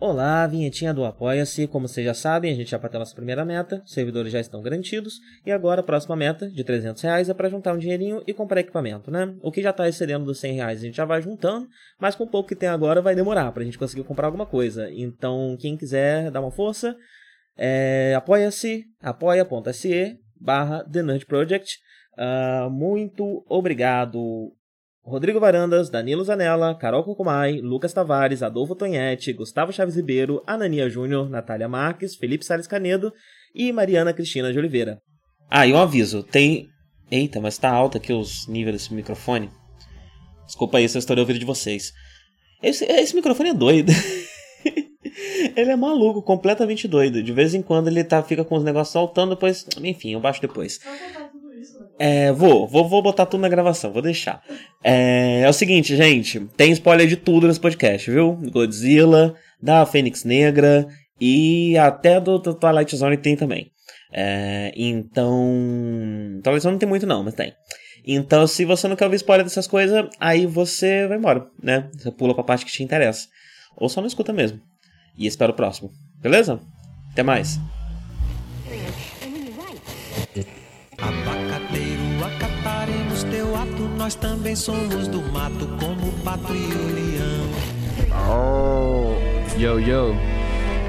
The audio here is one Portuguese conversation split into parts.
Olá, vinhetinha do Apoia-se. Como vocês já sabem, a gente já bateu nossa primeira meta, os servidores já estão garantidos, e agora a próxima meta, de 300 reais, é para juntar um dinheirinho e comprar equipamento, né? O que já está excedendo dos 100 reais a gente já vai juntando, mas com o pouco que tem agora vai demorar para a gente conseguir comprar alguma coisa. Então, quem quiser dar uma força, é, apoia-se, apoia.se barra The Nerd Project. Uh, muito obrigado Rodrigo Varandas, Danilo Zanella, Carol Cocumai, Lucas Tavares, Adolfo Tonhete, Gustavo Chaves Ribeiro, Anania Júnior, Natália Marques, Felipe Salles Canedo e Mariana Cristina de Oliveira. Ah, e um aviso, tem... Eita, mas tá alto aqui os níveis desse microfone. Desculpa aí se eu estourei o vídeo de vocês. Esse, esse microfone é doido. ele é maluco, completamente doido. De vez em quando ele tá, fica com os negócios saltando, depois... Enfim, eu baixo depois. É, vou, vou, vou botar tudo na gravação, vou deixar. É, é o seguinte, gente, tem spoiler de tudo nesse podcast, viu? Godzilla, da Fênix Negra e até do, do Twilight Zone tem também. É, então. Twilight Zone não tem muito, não, mas tem. Então, se você não quer ouvir spoiler dessas coisas, aí você vai embora, né? Você pula pra parte que te interessa. Ou só não escuta mesmo. E espera o próximo. Beleza? Até mais. Nós também somos do mato, como o pato e o leão. Oh, yo, yo,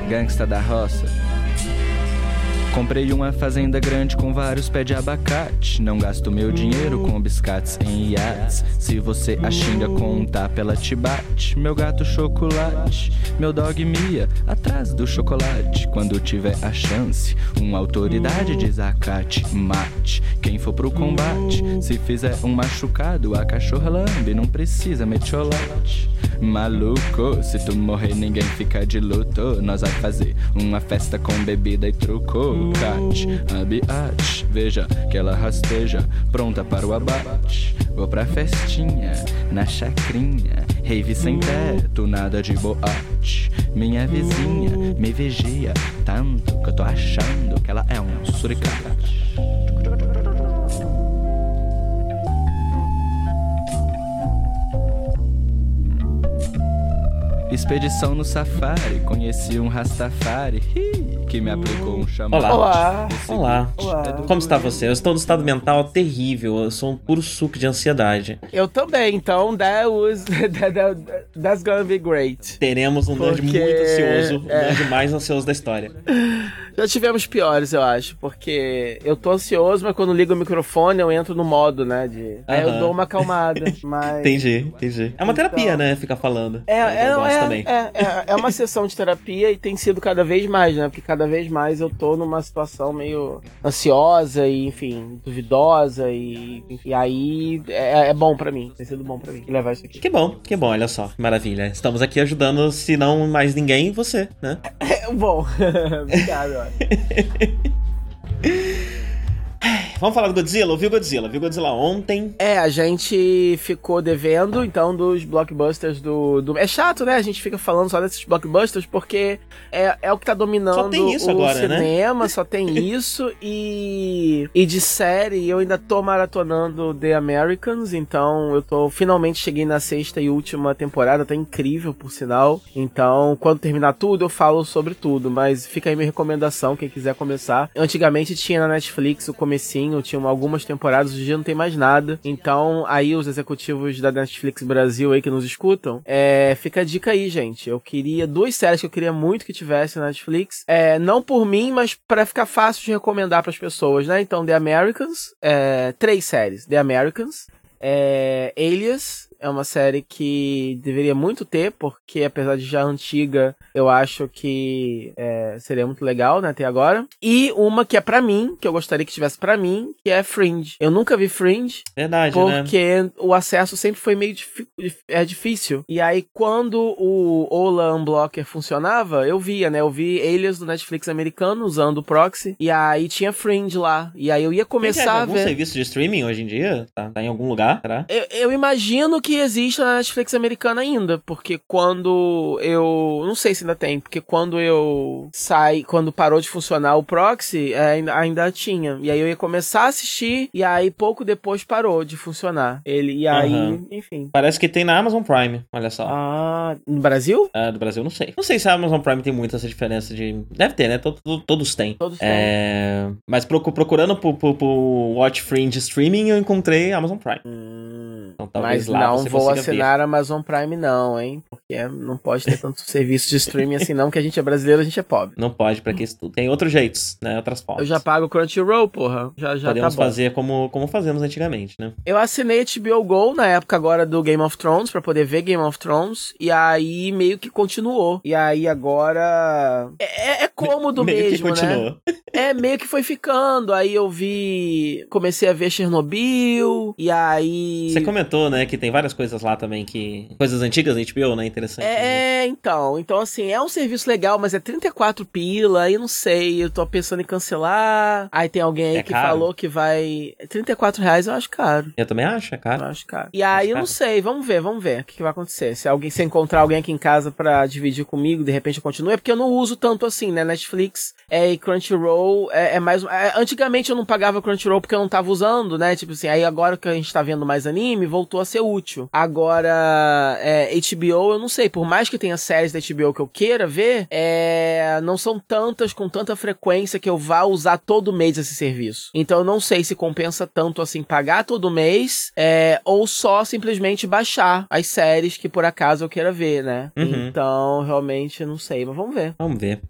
gangsta da roça. Comprei uma fazenda grande com vários pés de abacate. Não gasto meu dinheiro com biscates em iates. Se você a xinga com um tapa, ela te bate. Meu gato chocolate, meu dog mia, atrás do chocolate. Quando tiver a chance, uma autoridade de zacate, mate. Quem for pro combate, se fizer um machucado, a cachorra lambe, não precisa metiolate. Maluco, se tu morrer, ninguém fica de luto. Nós vai fazer uma festa com bebida e truco. Cat, abiate, veja que ela rasteja, pronta para o abate. Vou pra festinha, na chacrinha, rave sem teto, nada de boate. Minha vizinha me vigia tanto que eu tô achando que ela é um suricate. Expedição no safari, conheci um Rastafari que me aplicou um chamado. Olá. Olá. Olá. Como está você? Eu estou no estado mental terrível. Eu sou um puro suco de ansiedade. Eu também, então that was that, that, that's gonna be great. Teremos um Porque... nerd muito ansioso, é. o nerd mais ansioso da história. Já tivemos piores, eu acho, porque eu tô ansioso, mas quando ligo o microfone eu entro no modo, né, de... Uh -huh. Aí eu dou uma acalmada, mas... entendi, entendi. É uma terapia, então... né, ficar falando. É, é, é, é, é, é, uma sessão de terapia e tem sido cada vez mais, né, porque cada vez mais eu tô numa situação meio ansiosa e, enfim, duvidosa e, e aí é, é bom para mim, tem sido bom para mim levar isso aqui. Que bom, que bom, olha só, maravilha. Estamos aqui ajudando, se não mais ninguém, você, né? É, bom, obrigado. Vamos falar do Godzilla? Ouviu Godzilla? Viu Godzilla ontem? É, a gente ficou devendo, então, dos blockbusters do, do... É chato, né? A gente fica falando só desses blockbusters porque é, é o que tá dominando só tem isso o agora, né? cinema, né? só tem isso. E, e de série, eu ainda tô maratonando The Americans, então eu tô... Finalmente cheguei na sexta e última temporada, tá incrível, por sinal. Então, quando terminar tudo, eu falo sobre tudo, mas fica aí minha recomendação, quem quiser começar. Antigamente tinha na Netflix o comecinho tinha algumas temporadas, hoje em dia não tem mais nada. Então, aí os executivos da Netflix Brasil aí que nos escutam, é, fica a dica aí, gente. Eu queria duas séries que eu queria muito que tivesse na Netflix. É, não por mim, mas para ficar fácil de recomendar para as pessoas, né? Então, The Americans, é, três séries. The Americans, é, Alias, é uma série que deveria muito ter, porque apesar de já antiga, eu acho que é, seria muito legal, né, até agora. E uma que é para mim, que eu gostaria que tivesse para mim, que é Fringe. Eu nunca vi Fringe. Verdade, né? Porque né? o acesso sempre foi meio é difícil. E aí, quando o Ola Unblocker funcionava, eu via, né? Eu vi Alias do Netflix americano usando o proxy. E aí tinha Fringe lá. E aí eu ia começar Tem a ver. serviço de streaming hoje em dia? Tá, tá em algum lugar? Será? Eu, eu imagino que que existe na Netflix americana ainda, porque quando eu. Não sei se ainda tem, porque quando eu saí, quando parou de funcionar o proxy, é, ainda, ainda tinha. E aí eu ia começar a assistir, e aí pouco depois parou de funcionar. Ele, e aí, uhum. enfim. Parece que tem na Amazon Prime, olha só. Ah, no Brasil? Ah, do Brasil não sei. Não sei se a Amazon Prime tem muito essa diferença de. Deve ter, né? Todos, todos têm. Todos é... têm. Mas procurando por, por, por Watch Free de streaming, eu encontrei Amazon Prime. Hum, então, mas não vou assinar ver. Amazon Prime, não, hein? Porque não pode ter tanto serviço de streaming assim, não, que a gente é brasileiro, a gente é pobre. Não pode, pra que isso tudo. Tem outros jeitos, né? Outras formas. Eu já pago Crunchyroll, porra. Já, já Podemos tá fazer como, como fazemos antigamente, né? Eu assinei HBO Go na época agora do Game of Thrones, pra poder ver Game of Thrones, e aí meio que continuou. E aí agora. É, é, é cômodo Me, mesmo, meio que né? continuou. né? É, meio que foi ficando. Aí eu vi. Comecei a ver Chernobyl. E aí. Você comentou, né, que tem várias coisas lá também que. Coisas antigas da HBO, né? Interessante. É, né? então. Então, assim, é um serviço legal, mas é 34 pila. Aí não sei. Eu tô pensando em cancelar. Aí tem alguém aí é que caro. falou que vai. 34 reais eu acho caro. Eu também acho, é caro. Eu acho caro. E aí, eu não sei. Vamos ver, vamos ver o que, que, vai acontecer. Se alguém se encontrar alguém aqui em casa pra dividir comigo, de repente eu continuo. É porque eu não uso tanto assim, né? Netflix é, e Crunchyroll é, é mais. É, antigamente eu não pagava Crunchyroll porque eu não tava usando, né? Tipo assim, aí agora que a gente tá vendo mais anime, voltou a ser útil. Agora, é, HBO, eu não sei, por mais que tenha séries da HBO que eu queira ver, é, não são tantas com tanta frequência que eu vá usar todo mês esse serviço. Então eu não sei se compensa tanto assim pagar todo mês é, ou só simplesmente baixar as séries que por acaso eu queira ver, né? Uhum. Então, realmente, não sei, mas vamos ver. Vamos ver.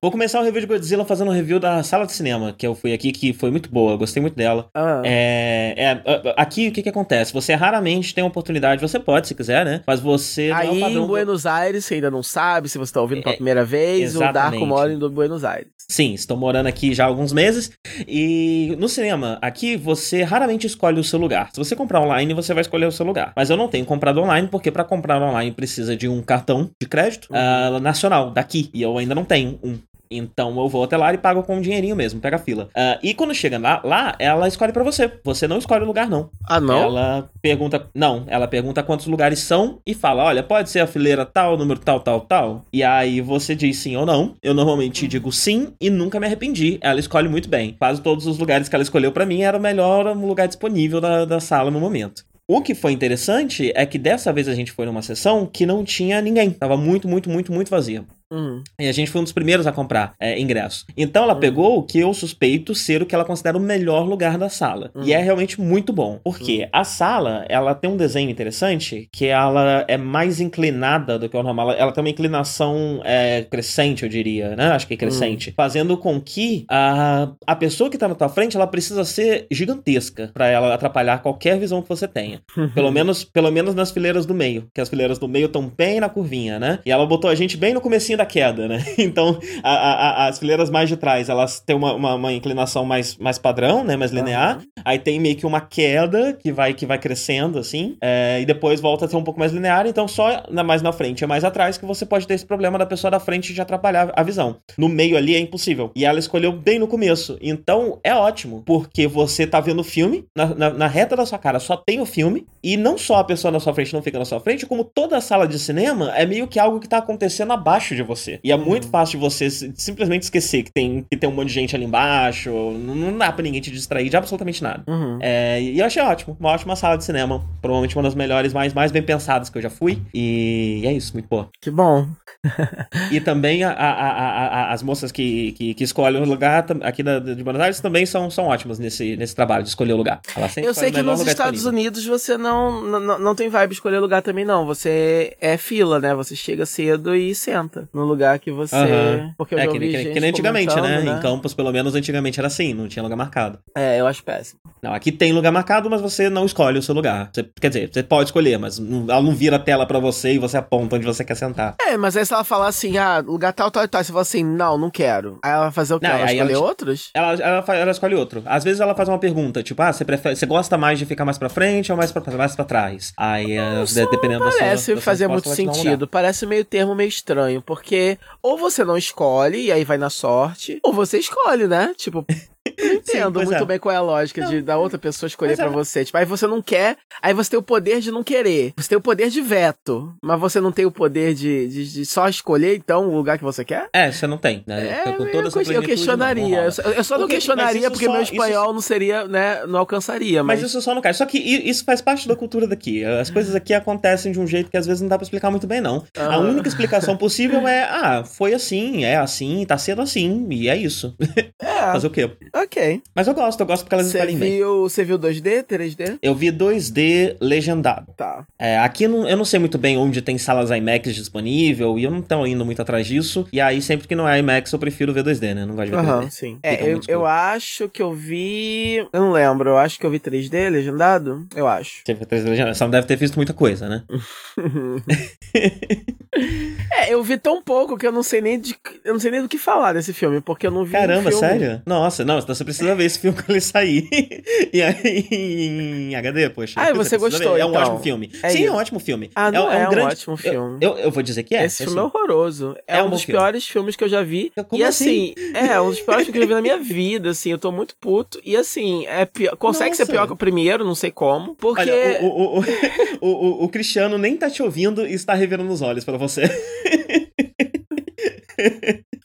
Vou começar o review de Godzilla fazendo um review da sala de cinema, que eu fui aqui, que foi muito boa, gostei muito dela. Ah. É, é, aqui, o que que acontece? Você raramente tem oportunidade, você pode se quiser, né? Mas você. Aí é em Buenos Aires, você ainda não sabe se você tá ouvindo pela é, primeira vez, exatamente. o Darko mora em Buenos Aires. Sim, estou morando aqui já há alguns meses. E no cinema, aqui você raramente escolhe o seu lugar. Se você comprar online, você vai escolher o seu lugar. Mas eu não tenho comprado online, porque para comprar online precisa de um cartão de crédito uhum. uh, nacional daqui. E eu ainda não tenho um. Então eu vou até lá e pago com um dinheirinho mesmo, pega a fila. Uh, e quando chega lá, lá, ela escolhe para você. Você não escolhe o lugar, não. Ah, não? Ela pergunta. Não, ela pergunta quantos lugares são e fala: olha, pode ser a fileira tal, número tal, tal, tal. E aí você diz sim ou não. Eu normalmente digo sim e nunca me arrependi. Ela escolhe muito bem. Quase todos os lugares que ela escolheu para mim era o melhor lugar disponível da, da sala no momento. O que foi interessante é que dessa vez a gente foi numa sessão que não tinha ninguém. Tava muito, muito, muito, muito vazia. Uhum. E a gente foi um dos primeiros a comprar é, ingresso. Então ela uhum. pegou o que eu suspeito ser o que ela considera o melhor lugar da sala. Uhum. E é realmente muito bom. Porque uhum. a sala, ela tem um desenho interessante que ela é mais inclinada do que o normal. Ela tem uma inclinação é, crescente, eu diria, né? Acho que é crescente. Uhum. Fazendo com que a, a pessoa que tá na tua frente, ela precisa ser gigantesca para ela atrapalhar qualquer visão que você tenha. pelo menos pelo menos nas fileiras do meio. Que as fileiras do meio estão bem na curvinha, né? E ela botou a gente bem no comecinho da queda, né? Então, a, a, as fileiras mais de trás, elas têm uma, uma, uma, inclinação mais, mais padrão, né? Mais linear. Uhum. Aí tem meio que uma queda que vai, que vai crescendo, assim. É, e depois volta a ser um pouco mais linear. Então, só na, mais na frente e mais atrás que você pode ter esse problema da pessoa da frente de atrapalhar a visão. No meio ali é impossível. E ela escolheu bem no começo. Então, é ótimo, porque você tá vendo o filme, na, na, na reta da sua cara só tem o filme, e não só a pessoa na sua frente não fica na sua frente, como toda a sala de cinema é meio que algo que tá acontecendo abaixo de você. E é muito uhum. fácil de você simplesmente esquecer que tem, que tem um monte de gente ali embaixo. Não, não dá pra ninguém te distrair de absolutamente nada. Uhum. É, e eu achei ótimo. Uma ótima sala de cinema. Provavelmente uma das melhores, mais, mais bem pensadas que eu já fui. E é isso, muito boa. Que bom. e também a, a, a, as moças que, que, que, escolhem o lugar aqui da, de Buenos Aires também são, são ótimas nesse, nesse trabalho de escolher o lugar. eu sei que nos Estados disponível. Unidos você não, não, não tem vibe escolher lugar também, não. Você é fila, né? Você chega cedo e senta no lugar que você. Uhum. Porque eu é, que, que, que nem antigamente, né? né? Em Campos, pelo menos antigamente era assim, não tinha lugar marcado. É, eu acho péssimo. Não, aqui tem lugar marcado, mas você não escolhe o seu lugar. Você, quer dizer, você pode escolher, mas não, ela não vira a tela para você e você aponta onde você quer sentar. É, mas aí se ela falar assim, ah, lugar tal, tal e tal, você fala assim, não, não quero. Aí ela vai fazer o quê? Não, ela vai escolher ela, outros? Ela, ela, ela, escolhe outro. Às vezes ela faz uma pergunta, tipo, ah, você, prefere, você gosta mais de ficar mais pra frente ou mais pra, mais pra trás? Aí, é, dependendo da sua Parece fazer muito sentido. Parece meio termo meio estranho, porque ou você não escolhe e aí vai na sorte, ou você escolhe, né? Tipo, não entendo Sim, muito é. bem qual é a lógica não. de da outra pessoa escolher para é. você. Tipo, aí você não quer, aí você tem o poder de não querer. Você tem o poder de veto, mas você não tem o poder de, de, de só escolher, então, o lugar que você quer? É, você não tem, né? É, com toda eu, eu questionaria. eu só, eu só não questionaria porque só, meu espanhol isso... não seria, né, não alcançaria. Mas... mas isso só não cai. Só que isso faz parte da cultura daqui. As coisas aqui acontecem de um jeito que às vezes não dá pra explicar muito bem, não. Uhum. A única explicação possível é, ah, foi assim, é assim, tá sendo assim, e é isso. É. Fazer o quê? Ok. Mas eu gosto, eu gosto porque elas escolhem bem. Você viu 2D, 3D? Eu vi 2D legendado. Tá. É, aqui não, eu não sei muito bem onde tem salas IMAX disponível, e eu não tô indo muito atrás disso. E aí, sempre que não é IMAX, eu prefiro ver 2D, né? não gosto de ver uhum, 3D. sim. É, eu, eu acho que eu vi... Eu não lembro, eu acho que eu vi 3D legendado? Eu acho. Você viu 3D legendado? Só não deve ter visto muita coisa, né? é, eu vi tão pouco que eu não sei nem de, eu não sei nem do que falar desse filme, porque eu não vi Caramba, um sério? Nossa, não, então você precisa ver esse filme quando ele sair. e aí em HD, poxa. Ah, você, você gostou, ver. É um então. ótimo filme. É Sim, isso. é um ótimo filme. Ah, não é, é, é um, grande... ótimo filme. Eu, eu, eu, vou dizer que é. Esse filme é horroroso. É, é um, um dos filme. piores filmes que eu já vi. Como e assim? assim, é um dos piores filmes que eu já vi na minha vida, assim, eu tô muito puto. E assim, é pior, consegue Nossa. ser pior que o primeiro, não sei como, porque... Olha, o, o, o, o, o Cristiano nem tá te ouvindo e está revirando os olhos para você.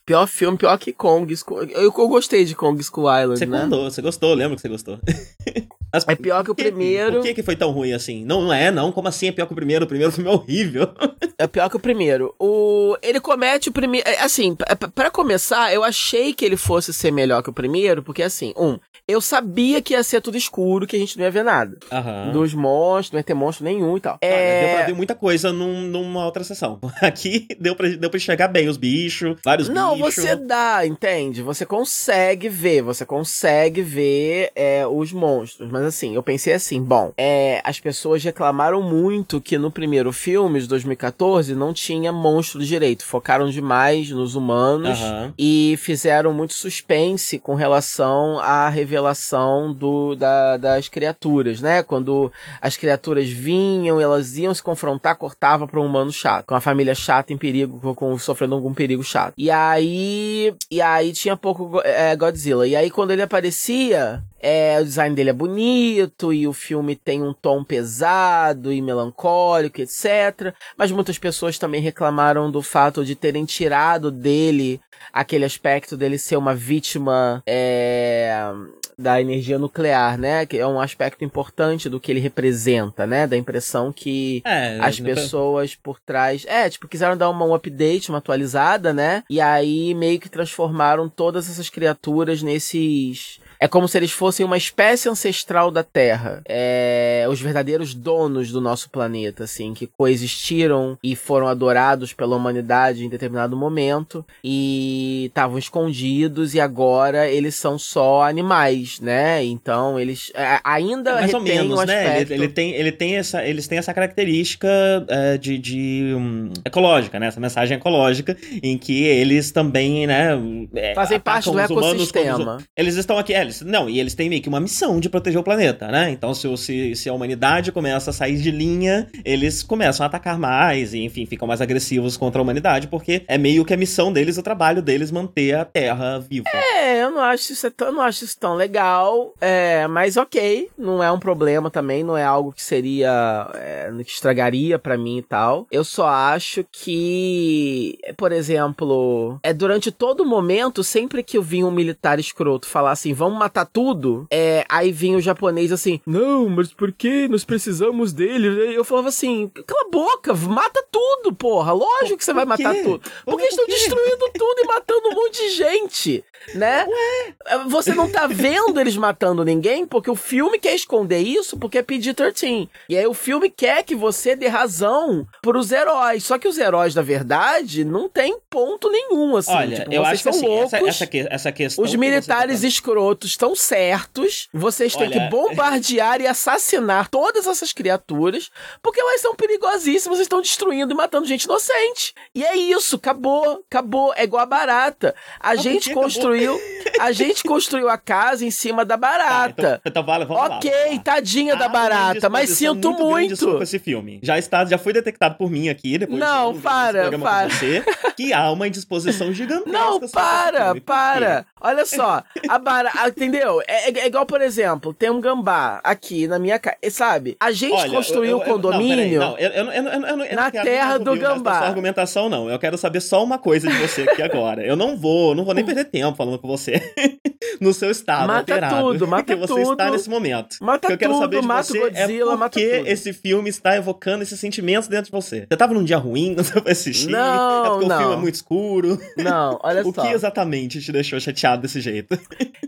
Pior filme, pior que Kong. Eu, eu gostei de Kong School Island, você né? Gostou, você gostou, lembro que você gostou. Mas é pior que o primeiro. Por que, que foi tão ruim assim? Não, não é, não. Como assim é pior que o primeiro? O primeiro filme é horrível. é pior que o primeiro. O... Ele comete o primeiro. É, assim, para começar, eu achei que ele fosse ser melhor que o primeiro, porque assim, um, eu sabia que ia ser tudo escuro, que a gente não ia ver nada. Uhum. Dos monstros, não ia ter monstro nenhum e tal. É... Deu pra ver muita coisa num, numa outra sessão. Aqui deu pra, deu pra enxergar bem os bichos, vários não, bichos. Não, você dá, entende? Você consegue ver, você consegue ver é, os monstros. Mas assim, eu pensei assim, bom, é, as pessoas reclamaram muito que no primeiro filme, de 2014, não tinha monstro direito. Focaram demais nos humanos uhum. e fizeram muito suspense com relação à revelação revelação do, da, das criaturas, né? Quando as criaturas vinham, elas iam se confrontar, cortava para um humano chato, com uma família chata em perigo, com, sofrendo algum perigo chato. E aí, e aí tinha pouco é, Godzilla. E aí quando ele aparecia, é, o design dele é bonito e o filme tem um tom pesado e melancólico, etc. Mas muitas pessoas também reclamaram do fato de terem tirado dele aquele aspecto dele ser uma vítima é, da energia nuclear, né? Que é um aspecto importante do que ele representa, né? Da impressão que é, as pessoas por trás. É, tipo, quiseram dar uma, um update, uma atualizada, né? E aí meio que transformaram todas essas criaturas nesses é como se eles fossem uma espécie ancestral da Terra. É, os verdadeiros donos do nosso planeta, assim, que coexistiram e foram adorados pela humanidade em determinado momento e estavam escondidos e agora eles são só animais, né? Então eles é, ainda mais ou menos, um né? Ele, ele, tem, ele tem essa, eles têm essa característica é, de, de um, ecológica, né? Essa mensagem ecológica em que eles também, né? É, Fazem parte do ecossistema. Os, eles estão aqui, é, eles, não, e eles têm meio que uma missão de proteger o planeta, né? Então, se, se, se a humanidade começa a sair de linha, eles começam a atacar mais, e enfim, ficam mais agressivos contra a humanidade, porque é meio que a missão deles, o trabalho deles manter a Terra viva. É, eu não acho isso, tão, não acho isso tão legal, é, mas ok, não é um problema também, não é algo que seria, é, que estragaria para mim e tal. Eu só acho que, por exemplo, é durante todo o momento, sempre que eu vi um militar escroto falar assim, vamos matar tudo, é, aí vinha o japonês assim, não, mas por que nós precisamos dele? Eu falava assim, cala a boca, mata tudo, porra, lógico que você vai matar tudo. Porque eles estão destruindo tudo e matando um monte de gente, né? Ué? Você não tá vendo eles matando ninguém porque o filme quer esconder isso porque é PG-13. E aí o filme quer que você dê razão pros heróis. Só que os heróis, da verdade, não tem ponto nenhum, assim. Olha, tipo, eu acho que assim, loucos, essa, essa, essa questão... Os militares tá escrotos estão certos. Vocês têm Olha... que bombardear e assassinar todas essas criaturas, porque elas são perigosíssimas, estão destruindo e matando gente inocente. E é isso, acabou, acabou. É igual a barata. A gente construiu, A gente construiu a casa em cima da barata. Tá, então, então vale, vamos ok, lá, tadinha da barata, mas sinto muito. muito. com esse filme. Já está, já foi detectado por mim aqui depois. Não, para, para. Você, que há uma indisposição gigantesca. Não, para, para. Olha só, a barata, entendeu? É, é, é, igual, por exemplo, tem um gambá aqui na minha casa, sabe? A gente Olha, construiu o condomínio não, eu, eu, eu, na terra do gambá. Essa argumentação não. Eu quero saber só uma coisa de você aqui agora. Eu não vou, não vou nem perder tempo falando com você no seu estado mata alterado. tudo, mata que você está nesse momento. Mata que eu quero tudo, saber de mata você Godzilla, é por que esse filme está evocando esses sentimentos dentro de você. Você tava num dia ruim quando você foi assistir? Não, é porque não. o filme é muito escuro? Não, olha o só. O que exatamente te deixou chateado desse jeito?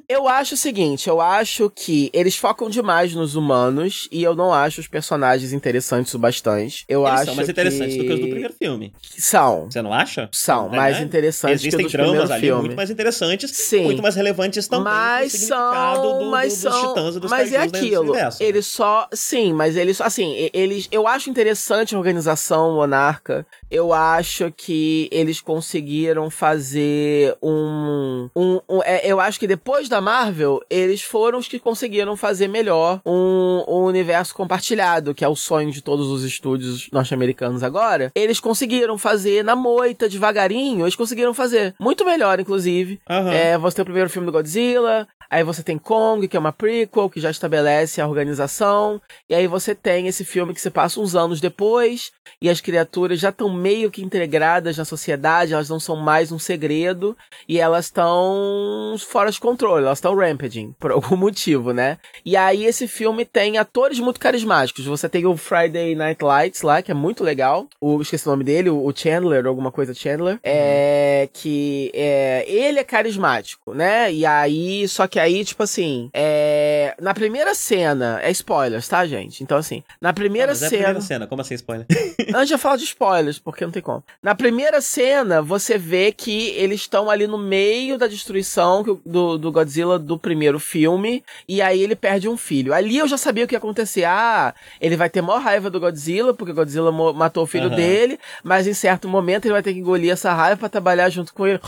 eu acho o seguinte, eu acho que eles focam demais nos humanos e eu não acho os personagens interessantes o bastante. Eu eles acho são mais interessantes que... do que os do primeiro filme. São. Você não acha? São, é, mais né? interessantes Existem que os do tramas ali filme. muito mais interessantes, Sim. muito mais relevantes também mas são, do, mas do, são, dos titãs e dos Mas é aquilo, eles só, sim, mas eles, assim, eles, eu acho interessante a organização Monarca, eu acho que eles conseguiram fazer um, um, um é, eu acho que depois da Marvel, eles foram os que conseguiram fazer melhor um, um universo compartilhado, que é o sonho de todos os estúdios norte-americanos agora. Eles conseguiram fazer na moita, devagarinho, eles conseguiram fazer. Muito melhor, inclusive. Uhum. É, você tem o primeiro filme do Godzilla, Aí você tem Kong, que é uma prequel, que já estabelece a organização. E aí você tem esse filme que se passa uns anos depois, e as criaturas já estão meio que integradas na sociedade, elas não são mais um segredo, e elas estão fora de controle, elas estão rampaging, por algum motivo, né? E aí esse filme tem atores muito carismáticos. Você tem o Friday Night Lights lá, que é muito legal. O, esqueci o nome dele, o Chandler, alguma coisa Chandler. É. Que é, ele é carismático, né? E aí, só que aí, tipo assim, é, na primeira cena, é spoilers, tá, gente? Então, assim, na primeira não, cena. É primeira cena, como assim spoiler? Antes de falar de spoilers, porque não tem como. Na primeira cena, você vê que eles estão ali no meio da destruição do, do Godzilla do primeiro filme, e aí ele perde um filho. Ali eu já sabia o que ia acontecer. Ah, ele vai ter maior raiva do Godzilla, porque o Godzilla matou o filho uhum. dele, mas em certo momento ele vai ter que engolir essa raiva para trabalhar junto com ele.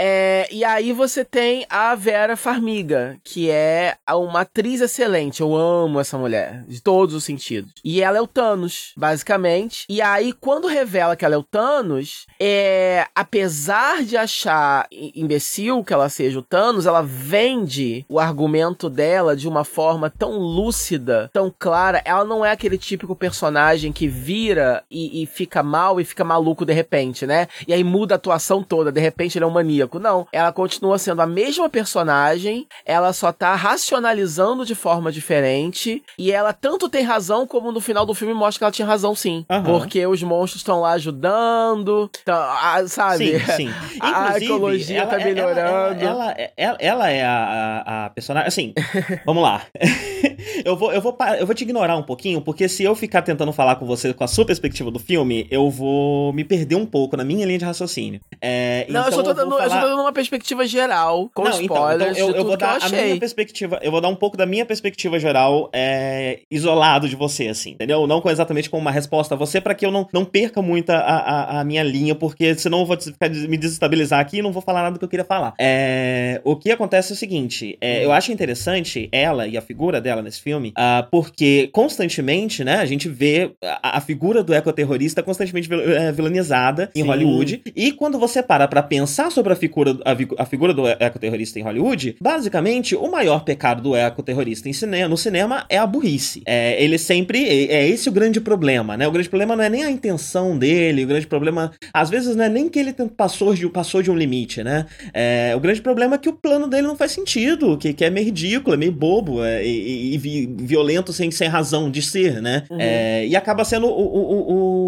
É, e aí você tem a Vera Farmiga, que é uma atriz excelente. Eu amo essa mulher, de todos os sentidos. E ela é o Thanos, basicamente. E aí, quando revela que ela é o Thanos, é, apesar de achar imbecil que ela seja o Thanos, ela vende o argumento dela de uma forma tão lúcida, tão clara. Ela não é aquele típico personagem que vira e, e fica mal e fica maluco de repente, né? E aí muda a atuação toda. De repente ele é um maníaco não. Ela continua sendo a mesma personagem, ela só tá racionalizando de forma diferente. E ela tanto tem razão, como no final do filme mostra que ela tinha razão sim. Uhum. Porque os monstros estão lá ajudando, tá, sabe? Sim, sim. a ecologia ela, tá melhorando. Ela, ela, ela é a, a, personagem. Assim, vamos lá. eu, vou, eu, vou, eu vou te ignorar um pouquinho, porque se eu ficar tentando falar com você com a sua perspectiva do filme, eu vou me perder um pouco na minha linha de raciocínio. É, não, então eu só tô dando, falar tô dando uma perspectiva geral, com não, spoilers então, então eu, eu vou dar a minha perspectiva, eu vou dar um pouco da minha perspectiva geral é, isolado de você, assim, entendeu? Não com, exatamente como uma resposta a você, para que eu não, não perca muito a, a, a, minha linha, porque senão eu vou ficar, me desestabilizar aqui e não vou falar nada do que eu queria falar. É, o que acontece é o seguinte, é, eu acho interessante ela e a figura dela nesse filme, uh, porque constantemente, né, a gente vê a, a figura do ecoterrorista constantemente vil, é, vilanizada em Sim. Hollywood, e quando você para pra pensar sobre a figura, a, a figura do ecoterrorista em Hollywood, basicamente, o maior pecado do ecoterrorista em cinema, no cinema é a burrice. É, ele sempre. É, é esse o grande problema, né? O grande problema não é nem a intenção dele, o grande problema. Às vezes não é nem que ele passou de, passou de um limite, né? É, o grande problema é que o plano dele não faz sentido, que, que é meio ridículo, é meio bobo é, e, e, e, violento sem, sem razão de ser, né? Uhum. É, e acaba sendo o, o, o,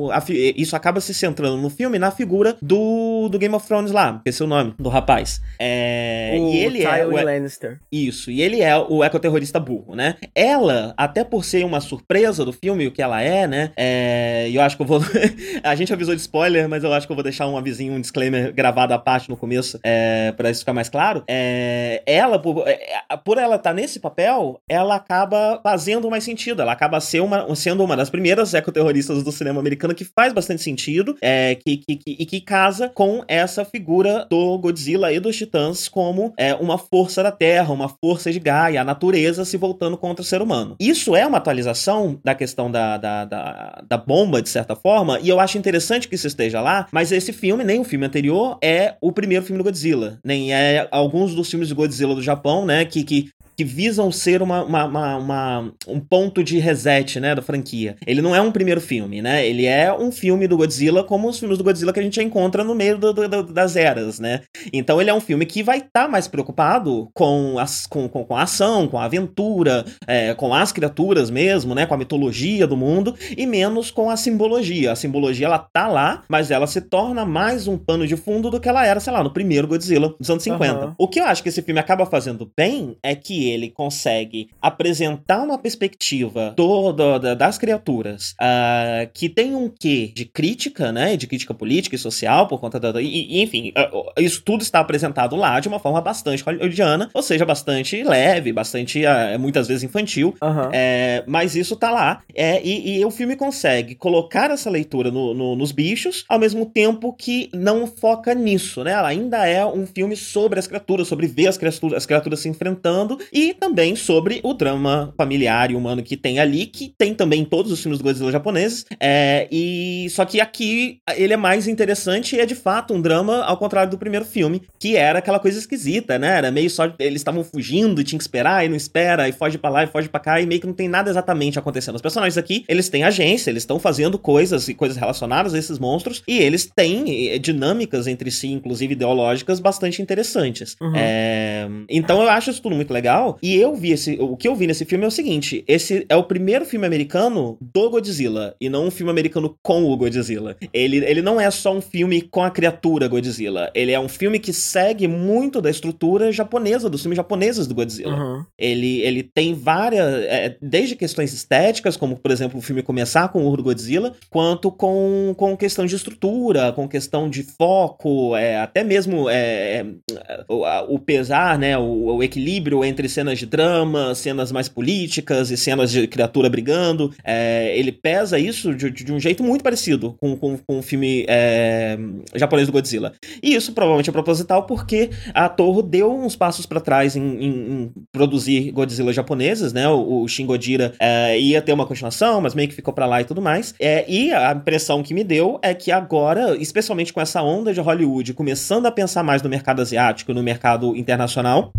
o a, isso acaba se centrando no filme na figura do, do Game of Thrones lá, esqueci o nome do rapaz. É, o e ele é o Lannister. Isso, e ele é o ecoterrorista burro, né? Ela, até por ser uma surpresa do filme, o que ela é, né? É, e eu acho que eu vou. a gente avisou de spoiler, mas eu acho que eu vou deixar um avisinho, um disclaimer gravado à parte no começo, é, para isso ficar mais claro. É, ela, por, é, por ela estar tá nesse papel, ela acaba fazendo mais sentido. Ela acaba ser uma, sendo uma das primeiras ecoterroristas do cinema americano que faz bastante sentido é, que, que, que, e que casa com essa figura do Godzilla e dos Titãs como é, uma força da Terra, uma força de Gaia, a natureza se voltando contra o ser humano. Isso é uma atualização da questão da, da, da, da bomba, de certa forma, e eu acho interessante que isso esteja lá, mas esse filme, nem o filme anterior, é o primeiro filme do Godzilla, nem é alguns dos filmes de Godzilla do Japão, né, que, que que visam ser uma, uma, uma, uma, um ponto de reset, né, da franquia. Ele não é um primeiro filme, né? Ele é um filme do Godzilla como os filmes do Godzilla que a gente encontra no meio do, do, das eras, né? Então ele é um filme que vai estar tá mais preocupado com, as, com, com, com, a ação, com a aventura, é, com as criaturas mesmo, né? Com a mitologia do mundo e menos com a simbologia. A simbologia ela tá lá, mas ela se torna mais um pano de fundo do que ela era, sei lá, no primeiro Godzilla dos anos 50. Uhum. O que eu acho que esse filme acaba fazendo bem é que ele consegue apresentar uma perspectiva do, do, das criaturas uh, que tem um quê de crítica, né? De crítica política e social por conta da. E, enfim, uh, isso tudo está apresentado lá de uma forma bastante hollywoodiana, ou seja, bastante leve, bastante, uh, muitas vezes infantil. Uhum. É, mas isso tá lá. É, e, e, o filme consegue colocar essa leitura no, no, nos bichos, ao mesmo tempo que não foca nisso, né? Ela ainda é um filme sobre as criaturas, sobre ver as criaturas, as criaturas se enfrentando e também sobre o drama familiar e humano que tem ali, que tem também em todos os filmes do Godzilla japoneses. É, e só que aqui ele é mais interessante e é de fato um drama ao contrário do primeiro filme, que era aquela coisa esquisita, né? Era meio só eles estavam fugindo, tinha que esperar e não espera, e foge para lá e foge para cá, e meio que não tem nada exatamente acontecendo. Os personagens aqui, eles têm agência, eles estão fazendo coisas e coisas relacionadas a esses monstros, e eles têm dinâmicas entre si, inclusive ideológicas, bastante interessantes. Uhum. É, então eu acho isso tudo muito legal. E eu vi esse. O que eu vi nesse filme é o seguinte: esse é o primeiro filme americano do Godzilla. E não um filme americano com o Godzilla. Ele, ele não é só um filme com a criatura Godzilla. Ele é um filme que segue muito da estrutura japonesa, dos filmes japoneses do Godzilla. Uhum. Ele, ele tem várias. É, desde questões estéticas, como por exemplo o filme começar com o Godzilla, quanto com, com questão de estrutura, com questão de foco, é, até mesmo é, é o, o, pesar, né, o, o equilíbrio entre cenas de drama, cenas mais políticas e cenas de criatura brigando. É, ele pesa isso de, de, um jeito muito parecido com, com, com o filme é, japonês do Godzilla. E isso provavelmente é proposital porque a Torre deu uns passos para trás em, em, em, produzir Godzilla japoneses, né? O, o Shin Godira é, ia ter uma continuação, mas meio que ficou para lá e tudo mais. É, e a impressão que me deu é que agora, especialmente com essa onda de Hollywood começando a pensar mais no mercado asiático, no mercado internacional,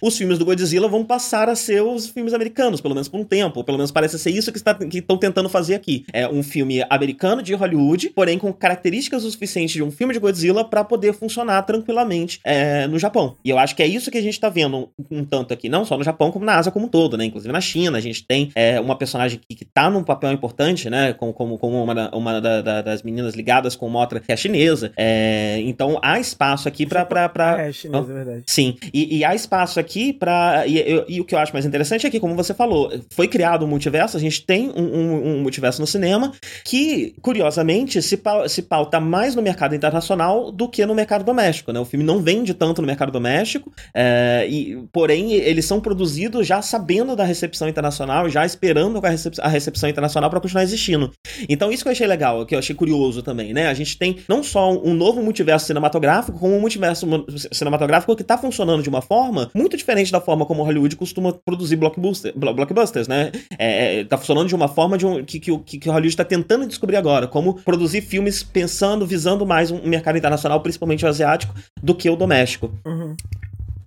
os filmes do Godzilla vão passar a ser os filmes americanos, pelo menos por um tempo. Pelo menos parece ser isso que estão tentando fazer aqui. É um filme americano de Hollywood, porém com características o suficiente de um filme de Godzilla para poder funcionar tranquilamente é, no Japão. E eu acho que é isso que a gente tá vendo um tanto aqui, não só no Japão, como na Ásia como um todo, né? Inclusive na China, a gente tem é, uma personagem que, que tá num papel importante, né? Como, como, como uma, uma da, da, das meninas ligadas com Motra, que é chinesa. É, então há espaço aqui pra. pra, pra... É, chinesa, é verdade. Sim. E, e há espaço aqui para e, e, e, o que eu acho mais interessante é que, como você falou, foi criado um multiverso, a gente tem um, um, um multiverso no cinema que, curiosamente, se, se pauta mais no mercado internacional do que no mercado doméstico, né? O filme não vende tanto no mercado doméstico, é, e, porém, eles são produzidos já sabendo da recepção internacional, já esperando a, recep a recepção internacional para continuar existindo. Então, isso que eu achei legal, que eu achei curioso também, né? A gente tem não só um novo multiverso cinematográfico, como um multiverso cinematográfico que tá funcionando de uma forma muito diferente da forma como Hollywood costuma produzir blockbuster, blockbusters, né? É, é, tá funcionando de uma forma de um, que, que, que Hollywood está tentando descobrir agora, como produzir filmes pensando, visando mais um mercado internacional, principalmente o asiático, do que o doméstico. Uhum.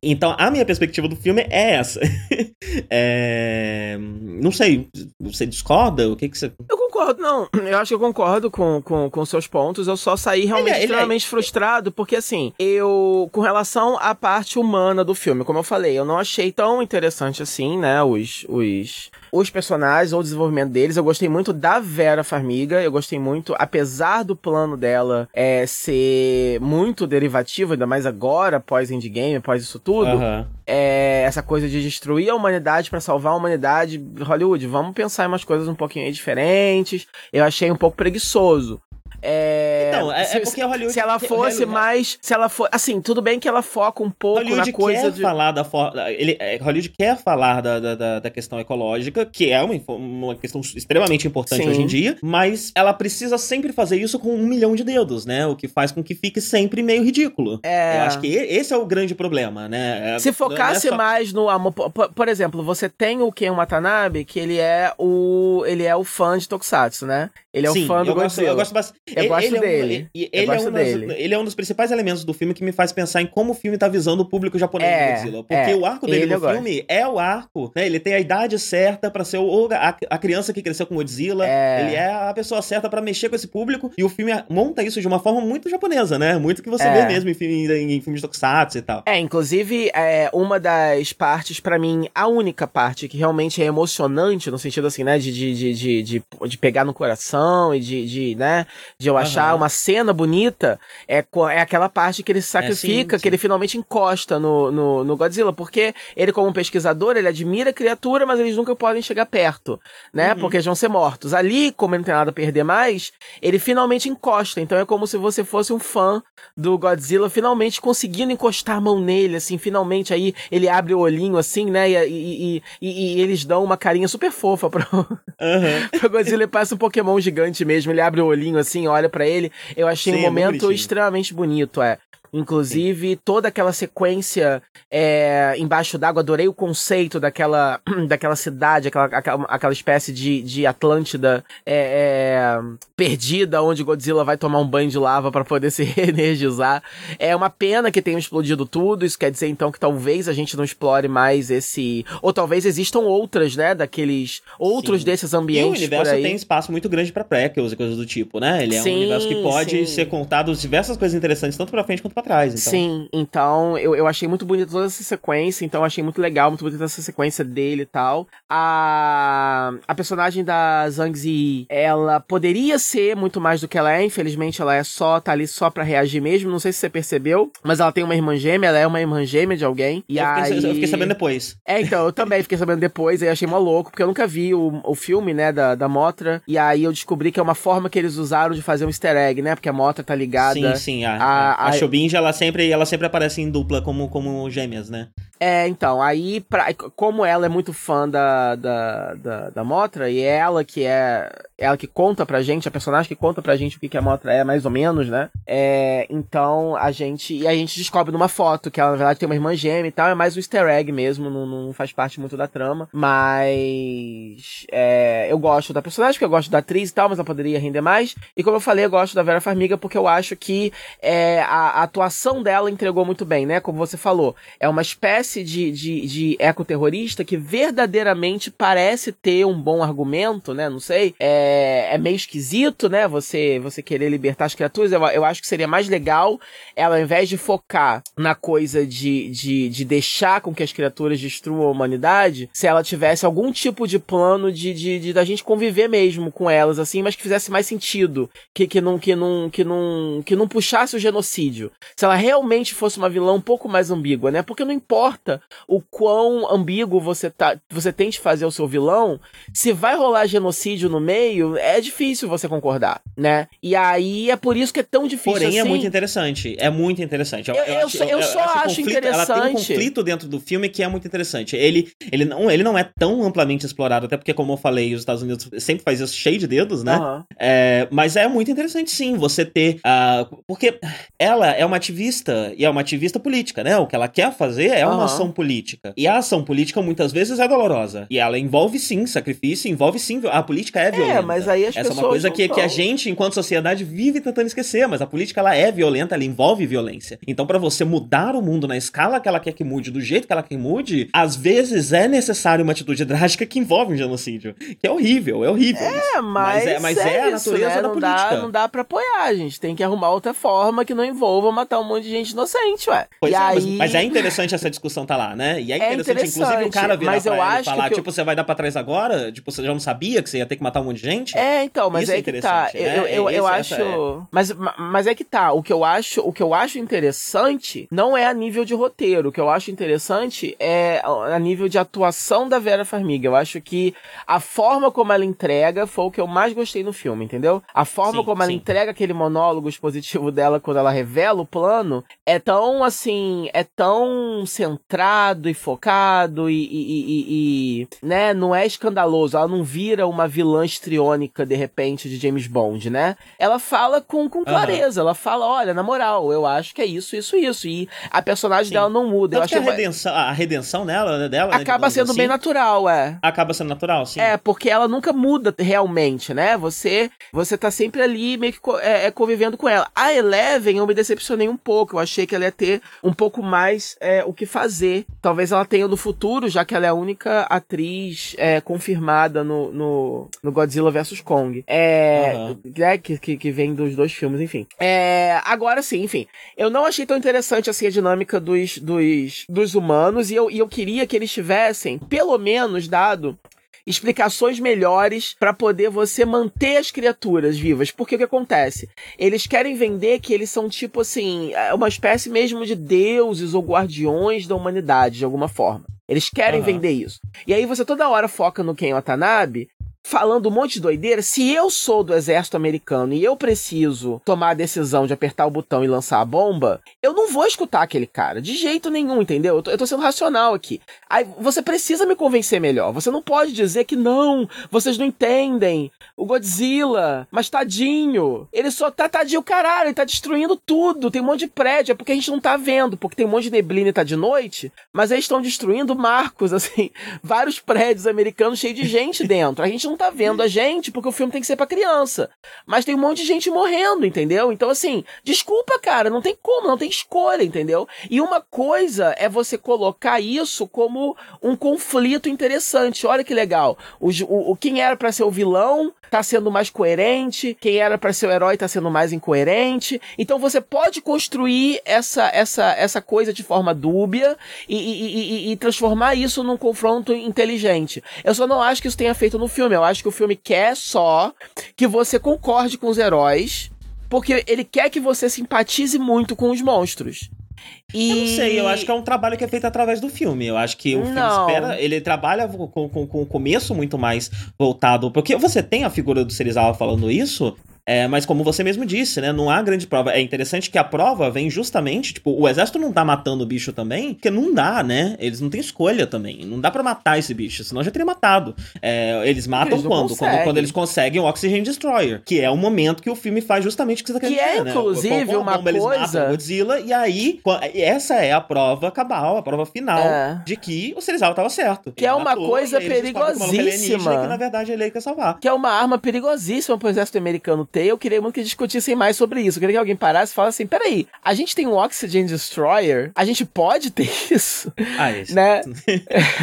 Então, a minha perspectiva do filme é essa. é... Não sei, você discorda? O que, que você. Eu concordo, não. Eu acho que eu concordo com, com, com seus pontos. Eu só saí realmente ele, é, extremamente ele... É- frustrado, porque assim, eu, com relação à parte humana do filme, como eu falei, eu não achei tão interessante assim, né? Os. os os personagens ou o desenvolvimento deles. Eu gostei muito da Vera Farmiga. Eu gostei muito, apesar do plano dela é, ser muito derivativo, ainda mais agora, pós Endgame, após isso tudo. Uhum. É, essa coisa de destruir a humanidade para salvar a humanidade. Hollywood, vamos pensar em umas coisas um pouquinho diferentes. Eu achei um pouco preguiçoso. É... É, então, é, se, é porque Hollywood. Se ela fosse Hollywood, mais. Se ela for. Assim, tudo bem que ela foca um pouco Hollywood na coisa. Quer de... falar da for... ele, é, Hollywood quer falar da, da, da, questão ecológica, que é uma, uma questão extremamente importante Sim. hoje em dia, mas ela precisa sempre fazer isso com um milhão de dedos, né? O que faz com que fique sempre meio ridículo. É. Eu acho que esse é o grande problema, né? É, se focasse só... mais no amor. Por, por, exemplo, você tem o Ken Watanabe, que ele é o. ele é o fã de Tokusatsu, né? Ele é Sim, o fã do eu gosto, eu gosto bastante. Eu gosto ele dele. É um, ele, ele, é um dele. Das, ele é um dos principais elementos do filme que me faz pensar em como o filme tá visando o público japonês é, do Godzilla. Porque é, o arco dele no filme gosto. é o arco, né? Ele tem a idade certa para ser o, a, a, criança que cresceu com Godzilla. É. Ele é a pessoa certa para mexer com esse público. E o filme monta isso de uma forma muito japonesa, né? Muito que você é. vê mesmo em, em, em filmes de Tokusatsu e tal. É, inclusive, é, uma das partes, para mim, a única parte que realmente é emocionante, no sentido assim, né? De, de, de, de, de, de pegar no coração e de, de, né? De eu achar uhum. uma cena bonita, é, é aquela parte que ele se sacrifica, é, sim, sim. que ele finalmente encosta no, no, no, Godzilla, porque ele, como pesquisador, ele admira a criatura, mas eles nunca podem chegar perto, né? Uhum. Porque eles vão ser mortos. Ali, como ele não tem nada a perder mais, ele finalmente encosta. Então é como se você fosse um fã do Godzilla, finalmente conseguindo encostar a mão nele, assim, finalmente aí ele abre o olhinho, assim, né? E, e, e, e eles dão uma carinha super fofa pro, uhum. pro Godzilla. Ele passa um Pokémon gigante mesmo, ele abre o olhinho assim, olha para ele. Eu achei Sim, um é momento é extremamente bonito, é. Inclusive, Sim. toda aquela sequência é, embaixo d'água, adorei o conceito daquela, daquela cidade, aquela, aquela, aquela espécie de, de Atlântida é, é, perdida, onde Godzilla vai tomar um banho de lava para poder se reenergizar. É uma pena que tenham explodido tudo, isso quer dizer então que talvez a gente não explore mais esse. Ou talvez existam outras, né, daqueles. Outros sim. desses ambientes. E o universo tem espaço muito grande para prequels e coisas do tipo, né? Ele é sim, um universo que pode ser contado diversas coisas interessantes, tanto pra frente quanto pra trás. Então. Sim, então eu, eu achei muito bonito toda essa sequência, então eu achei muito legal, muito bonita essa sequência dele e tal. A, a personagem da Zhang Zi, ela poderia ser muito mais do que ela é, infelizmente ela é só, tá ali só pra reagir mesmo, não sei se você percebeu, mas ela tem uma irmã gêmea, ela é uma irmã gêmea de alguém. E eu, aí... fiquei, eu fiquei sabendo depois. É, então, eu também fiquei sabendo depois, aí achei mó louco, porque eu nunca vi o, o filme, né, da, da Motra, e aí eu descobri que é uma forma que eles usaram de fazer um easter egg, né, porque a Motra tá ligada... Sim, sim, a, a, a, a Ela sempre, ela sempre aparece em dupla como, como gêmeas, né? É, então, aí, pra, como ela é muito fã da, da, da, da Motra, e é ela que é ela que conta pra gente, a personagem que conta pra gente o que, que a Motra é, mais ou menos, né? É, então a gente. E a gente descobre numa foto que ela, na verdade, tem uma irmã gêmea e tal, é mais um easter egg mesmo, não, não faz parte muito da trama. Mas. É, eu gosto da personagem, porque eu gosto da atriz e tal, mas ela poderia render mais. E como eu falei, eu gosto da Vera Farmiga porque eu acho que é, a, a atuação dela entregou muito bem, né? Como você falou, é uma espécie de, de, de ecoterrorista que verdadeiramente parece ter um bom argumento, né? Não sei. É é, meio esquisito, né? Você, você querer libertar as criaturas. Eu, eu acho que seria mais legal ela, ao invés de focar na coisa de, de, de deixar com que as criaturas destruam a humanidade, se ela tivesse algum tipo de plano de, de, de da gente conviver mesmo com elas, assim, mas que fizesse mais sentido. Que, que, não, que, não, que, não, que não puxasse o genocídio. Se ela realmente fosse uma vilã um pouco mais ambígua, né? Porque não importa o quão ambíguo você, tá, você tente fazer o seu vilão, se vai rolar genocídio no meio é difícil você concordar, né? E aí é por isso que é tão difícil Porém, é assim. é muito interessante. É muito interessante. Eu, eu, eu, acho, eu só acho, acho conflito, interessante. Ela tem um conflito dentro do filme que é muito interessante. Ele, ele, não, ele não é tão amplamente explorado, até porque, como eu falei, os Estados Unidos sempre faz isso cheio de dedos, né? Uhum. É, mas é muito interessante, sim, você ter. Uh, porque ela é uma ativista e é uma ativista política, né? O que ela quer fazer é uma uhum. ação política. E a ação política muitas vezes é dolorosa. E ela envolve sim sacrifício, envolve sim. A política é violenta. É, mas aí as Essa é uma coisa que, que a gente, enquanto sociedade, vive tentando esquecer, mas a política ela é violenta, ela envolve violência. Então, para você mudar o mundo na escala que ela quer que mude, do jeito que ela quer que mude, às vezes é necessário uma atitude drástica que envolve um genocídio. Que é horrível, é horrível. É, mas, mas, é, mas é, é a natureza né? da não política. Dá, não dá pra apoiar, a gente tem que arrumar outra forma que não envolva matar um monte de gente inocente, ué. Pois e é, aí... mas, mas, é interessante essa discussão tá lá, né? E é interessante, é interessante inclusive, o cara virar mas eu acho falar, que tipo, eu... você vai dar pra trás agora? Tipo, você já não sabia que você ia ter que matar um monte de gente? É, então, mas Isso é, é que tá. Né? Eu, eu, eu acho. É... Mas, mas é que tá. O que eu acho, o que eu acho interessante não é a nível de roteiro. O que eu acho interessante é a nível de atuação da Vera Farmiga. Eu acho que a forma como ela entrega foi o que eu mais gostei no filme, entendeu? A forma sim, como ela entrega aquele monólogo expositivo dela quando ela revela o plano é tão assim, é tão centrado e focado e, e, e, e né, não é escandaloso. Ela não vira uma vilã estriônica de repente de James Bond, né? Ela fala com, com clareza, uhum. ela fala, olha, na moral, eu acho que é isso, isso, isso. E a personagem Sim. dela não muda. Tanto eu acho que a redenção, a redenção dela, né, dela, né, acaba né, sendo assim, bem natural, é. Acaba sendo natural, sim. É, porque ela nunca muda realmente, né? Você você tá sempre ali meio que é, é, convivendo com ela. A Eleven eu me decepcionei um pouco. Eu achei que ela ia ter um pouco mais é, o que fazer. Talvez ela tenha no futuro, já que ela é a única atriz é, confirmada no, no, no Godzilla vs Kong. É, uhum. é que, que, que, vem dos dois filmes, enfim. É, agora sim, enfim. Eu não achei tão interessante assim a dinâmica dos, dos, dos humanos e eu, e eu queria que eles tivessem, pelo menos, dado explicações melhores para poder você manter as criaturas vivas. Porque o que acontece? Eles querem vender que eles são tipo assim, é uma espécie mesmo de deuses ou guardiões da humanidade, de alguma forma. Eles querem uhum. vender isso. E aí você toda hora foca no Ken Watanabe falando um monte de doideira. Se eu sou do exército americano e eu preciso tomar a decisão de apertar o botão e lançar a bomba, eu não vou escutar aquele cara. De jeito nenhum, entendeu? Eu tô, eu tô sendo racional aqui. Aí você precisa me convencer melhor. Você não pode dizer que não, vocês não entendem. O Godzilla, mas tadinho. Ele só tá tadinho, caralho, ele tá destruindo tudo. Tem um monte de prédio. É porque a gente não tá vendo, porque tem um monte de neblina e tá de noite. Mas eles estão destruindo marcos, assim, vários prédios americanos cheios de gente dentro. A gente não não tá vendo a gente, porque o filme tem que ser para criança. Mas tem um monte de gente morrendo, entendeu? Então, assim, desculpa, cara, não tem como, não tem escolha, entendeu? E uma coisa é você colocar isso como um conflito interessante. Olha que legal. O, o quem era para ser o vilão tá sendo mais coerente, quem era para ser o herói tá sendo mais incoerente. Então você pode construir essa essa essa coisa de forma dúbia e, e, e, e transformar isso num confronto inteligente. Eu só não acho que isso tenha feito no filme. Eu acho que o filme quer só que você concorde com os heróis, porque ele quer que você simpatize muito com os monstros. E... Eu não sei, eu acho que é um trabalho que é feito através do filme. Eu acho que o não. filme espera. Ele trabalha com, com, com o começo muito mais voltado. Porque você tem a figura do Serizawa falando isso, é, mas como você mesmo disse, né? Não há grande prova. É interessante que a prova vem justamente, tipo, o exército não tá matando o bicho também, porque não dá, né? Eles não têm escolha também. Não dá para matar esse bicho, senão já teria matado. É, eles matam eles quando? quando? Quando eles conseguem o Oxygen Destroyer, que é o momento que o filme faz justamente o que você tá que é, dizer, é, inclusive, né? uma coisa... Eles matam Godzilla, e aí, essa é a prova cabal, a prova final é. de que o Serizawa tava certo. Que é uma matou, coisa perigosíssima. Que na verdade ele quer salvar. Que é uma arma perigosíssima pro exército americano eu queria muito que discutissem mais sobre isso. Eu queria que alguém parasse e falasse assim: peraí, a gente tem um Oxygen Destroyer, a gente pode ter isso? Ah, isso. Né?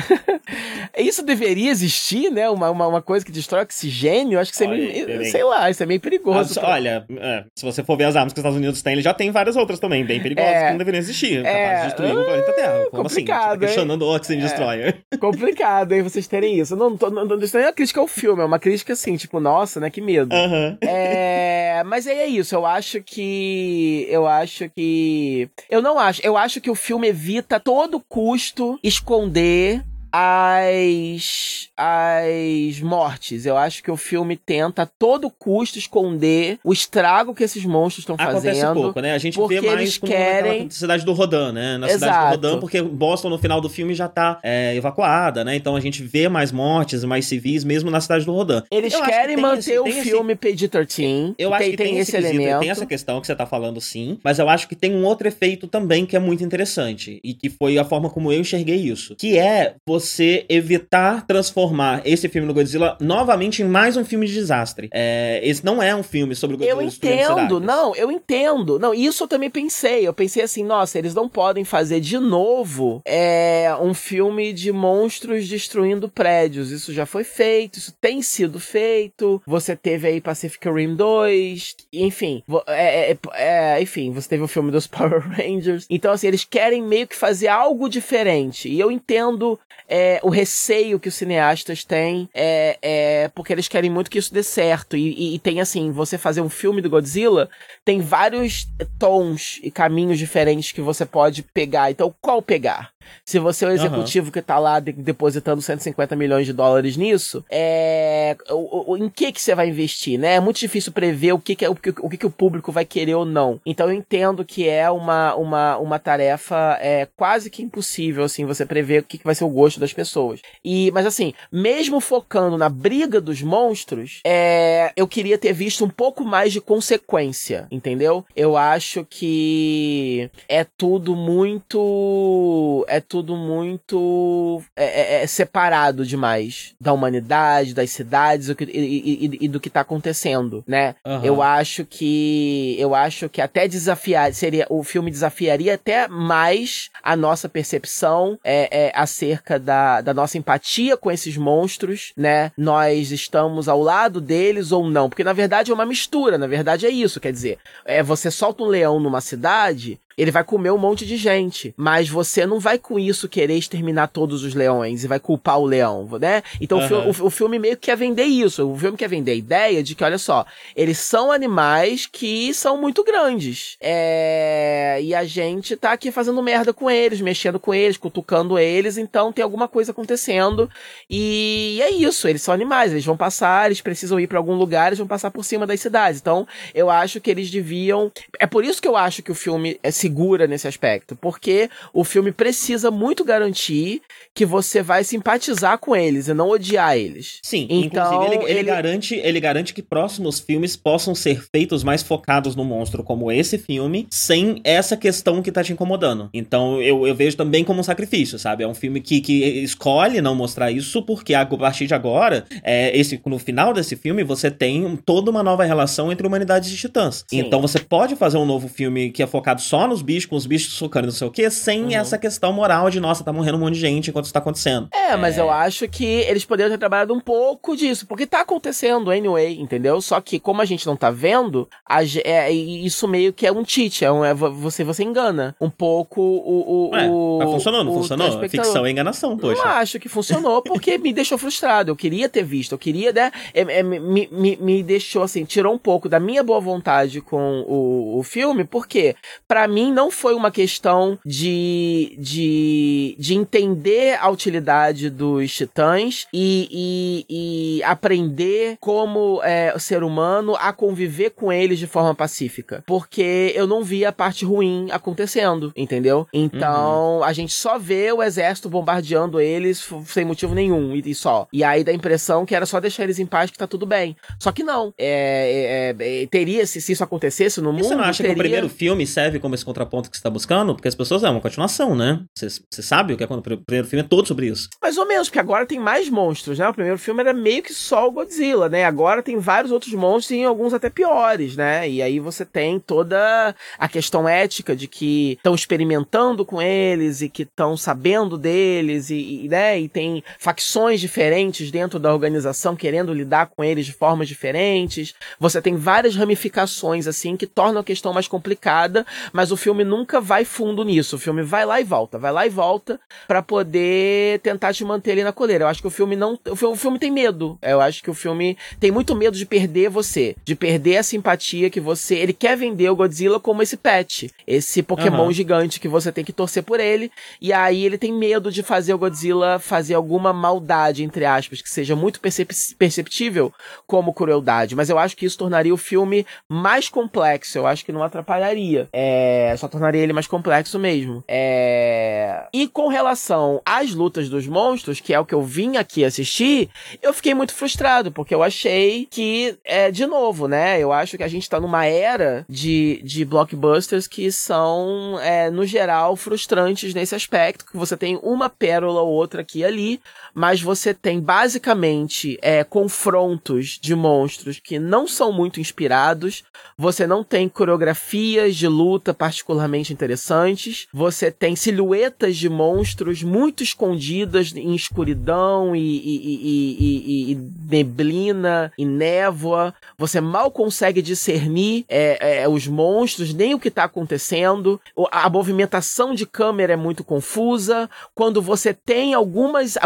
isso deveria existir, né? Uma, uma, uma, coisa que destrói oxigênio. Acho que isso é meio, sei lá, isso é meio perigoso. Ah, olha, é, se você for ver as armas que os Estados Unidos têm, ele já tem várias outras também, bem perigosas, é, que não deveriam existir. É, de destruir uh, o planeta Terra. Como assim? complicado? Tá questionando o Oxygen é, Destroyer. Complicado, hein, vocês terem isso. Não, não, não, não, não é uma crítica ao filme, é uma crítica assim, tipo, nossa, né? Que medo. Uhum. É. É, mas é isso, eu acho que. Eu acho que. Eu não acho. Eu acho que o filme evita a todo custo esconder as as mortes. Eu acho que o filme tenta a todo custo esconder o estrago que esses monstros estão fazendo. Acontece pouco, né? A gente vê mais eles querem... na cidade do Rodan, né? Na Exato. cidade do Rodan, porque Boston no final do filme já tá é, evacuada, né? Então a gente vê mais mortes, mais civis, mesmo na cidade do Rodan. Eles eu querem que manter esse, o filme esse... PG-13. Eu acho tem, que tem, tem esse, esse elemento. Tem essa questão que você tá falando, sim. Mas eu acho que tem um outro efeito também que é muito interessante. E que foi a forma como eu enxerguei isso. Que é você você evitar transformar esse filme do Godzilla novamente em mais um filme de desastre. É, esse não é um filme sobre o Godzilla. Eu entendo, não, eu entendo. Não, isso eu também pensei. Eu pensei assim, nossa, eles não podem fazer de novo é, um filme de monstros destruindo prédios. Isso já foi feito, isso tem sido feito. Você teve aí Pacific Rim 2, enfim. É, é, é, enfim, você teve o filme dos Power Rangers. Então, assim, eles querem meio que fazer algo diferente. E eu entendo é, o receio que os cineastas têm, é, é, porque eles querem muito que isso dê certo. E, e, e, tem, assim, você fazer um filme do Godzilla, tem vários tons e caminhos diferentes que você pode pegar. Então, qual pegar? Se você é o executivo uhum. que tá lá de, depositando 150 milhões de dólares nisso, é, o, o, em que que você vai investir, né? É muito difícil prever o que que, é, o, o que que o público vai querer ou não. Então eu entendo que é uma, uma, uma tarefa é, quase que impossível, assim, você prever o que, que vai ser o gosto das pessoas. E, mas assim, mesmo focando na briga dos monstros, é, eu queria ter visto um pouco mais de consequência, entendeu? Eu acho que é tudo muito é tudo muito é, é, é, separado demais da humanidade, das cidades e, e, e, e do que tá acontecendo, né? Uhum. Eu acho que eu acho que até desafiar seria o filme desafiaria até mais a nossa percepção é, é, acerca da, da nossa empatia com esses monstros, né? Nós estamos ao lado deles ou não? Porque na verdade é uma mistura, na verdade é isso, quer dizer, é você solta um leão numa cidade, ele vai comer um monte de gente. Mas você não vai com isso querer exterminar todos os leões e vai culpar o leão, né? Então uhum. o, o, o, filme meio que quer vender isso. O filme quer vender a ideia de que, olha só, eles são animais que são muito grandes. É... E a gente tá aqui fazendo merda com eles, mexendo com eles, cutucando eles, então tem alguma coisa acontecendo. E é isso, eles são animais, eles vão passar, eles precisam ir para algum lugar, eles vão passar por cima das cidades. Então, eu acho que eles deviam. É por isso que eu acho que o filme é segura nesse aspecto, porque o filme precisa muito garantir que você vai simpatizar com eles e não odiar eles. Sim, então ele, ele, ele, garante, ele garante que próximos filmes possam ser feitos mais focados no monstro, como esse filme, sem essa questão que tá te incomodando. Então eu, eu vejo também como um sacrifício, sabe? É um filme que, que escolhe não mostrar isso, porque a partir de agora, é, esse, no final desse filme, você tem toda uma nova relação entre humanidade e titãs. Sim. Então você pode fazer um novo filme que é focado só nos bichos, com os bichos socando não sei o quê, sem uhum. essa questão moral de, nossa, tá morrendo um monte de gente enquanto isso tá acontecendo. É, mas é... eu acho que eles poderiam ter trabalhado um pouco disso, porque tá acontecendo anyway, entendeu? Só que como a gente não tá vendo, a, é, isso meio que é um cheat, é, um, é você, você engana um pouco o... o, Ué, o tá funcionando, o funcionou. Ficção é enganação, poxa. Não acho que funcionou, porque me deixou frustrado. Eu queria ter visto, eu queria, né? É, é, me, me, me deixou, assim, tirou um pouco da minha boa vontade com o, o filme, porque para mim não foi uma questão de, de, de entender a utilidade dos titãs e, e, e aprender como é, ser humano a conviver com eles de forma pacífica. Porque eu não vi a parte ruim acontecendo, entendeu? Então uhum. a gente só vê o exército bombardeando eles sem motivo nenhum e, e, só. E aí dá a impressão que era só deixar eles em paz que tá tudo bem. Só que não. É, é, é, teria, se, se, isso acontecesse no e mundo. Você não acha teria... que o primeiro filme serve como esse contraponto que você tá buscando? Porque as pessoas é uma continuação, né? Você sabe o que é quando o primeiro filme é todo sobre isso. Mais ou menos, porque agora tem mais monstros, né? O primeiro filme era meio que só o Godzilla, né? Agora tem vários outros monstros e alguns até piores, né? E aí você tem toda a questão ética de que estão experimentando com eles e que estão sabendo deles e, e, né? E tem facções diferentes dentro da organização querendo lidar com eles de formas diferentes. Você tem várias ramificações assim que tornam a questão mais complicada, mas o filme nunca vai fundo nisso. O filme vai lá e volta, vai lá e volta para poder tentar te manter ali na coleira. Eu acho que o filme não. O filme tem medo. Eu acho que o filme tem muito medo de perder você, de perder a simpatia que você. Ele quer vender o Godzilla como esse pet, esse Pokémon uhum. gigante que você tem que torcer por ele. E aí ele tem medo de fazer o Godzilla fazer alguma maldade, entre aspas, que seja muito percep perceptível como crueldade. Mas eu acho que isso tornaria o filme mais complexo. Eu acho que não atrapalharia. É, É, só tornaria ele mais complexo mesmo. É... E com relação às lutas dos monstros, que é o que eu vim aqui assistir, eu fiquei muito frustrado, porque eu achei que, é, de novo, né? Eu acho que a gente tá numa era de, de blockbusters que são, é, no geral, frustrantes nesse aspecto, que você tem uma pérola ou outra aqui e ali, mas você tem basicamente é, confrontos de monstros que não são muito inspirados, você não tem coreografias de luta particularmente interessantes, você tem silhuetas de monstros muito escondidas em escuridão e, e, e, e neblina e névoa, você mal consegue discernir é, é, os monstros, nem o que está acontecendo, a movimentação de câmera é muito confusa, quando você tem algumas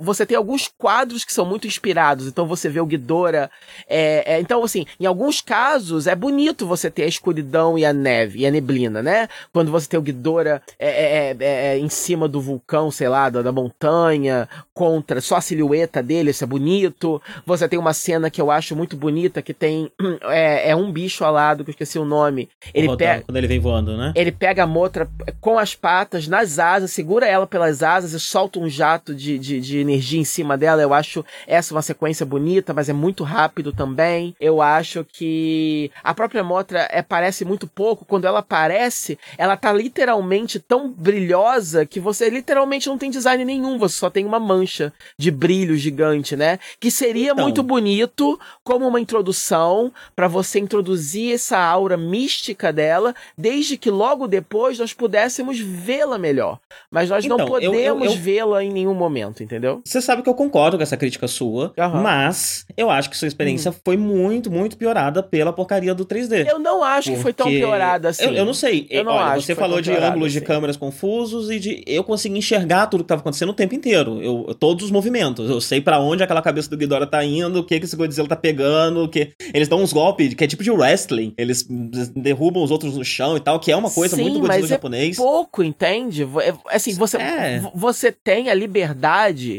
você tem alguns quadros que são muito inspirados. Então você vê o Ghidorah. É, é, então, assim, em alguns casos é bonito você ter a escuridão e a neve e a neblina, né? Quando você tem o Ghidorah é, é, é, é em cima do vulcão, sei lá, da, da, montanha, contra só a silhueta dele, isso é bonito. Você tem uma cena que eu acho muito bonita que tem é, um bicho alado que eu esqueci o nome. Ele pega quando ele vem voando, né? Ele pega a motra com as patas nas asas, segura ela pelas asas e solta um jato de, de, de de energia em cima dela. Eu acho essa uma sequência bonita, mas é muito rápido também. Eu acho que a própria Motra é, parece muito pouco. Quando ela aparece, ela tá literalmente tão brilhosa que você literalmente não tem design nenhum. Você só tem uma mancha de brilho gigante, né? Que seria então... muito bonito como uma introdução para você introduzir essa aura mística dela, desde que logo depois nós pudéssemos vê-la melhor. Mas nós então, não podemos vê-la em nenhum momento, entendeu? Você sabe que eu concordo com essa crítica sua, uhum. mas eu acho que sua experiência uhum. foi muito, muito piorada pela porcaria do 3D. Eu não acho que foi tão piorada assim. Eu, eu não sei. Eu não Olha, acho você falou de ângulos assim. de câmeras confusos e de eu consegui enxergar tudo que estava acontecendo o tempo inteiro. Eu, todos os movimentos. Eu sei para onde aquela cabeça do Ghidorah tá indo, o que, que esse Godzilla tá pegando, que eles dão uns golpes que é tipo de wrestling. Eles derrubam os outros no chão e tal, que é uma coisa Sim, muito Godzilla mas japonês. É pouco, entende? É, assim, você, é. você tem a liberdade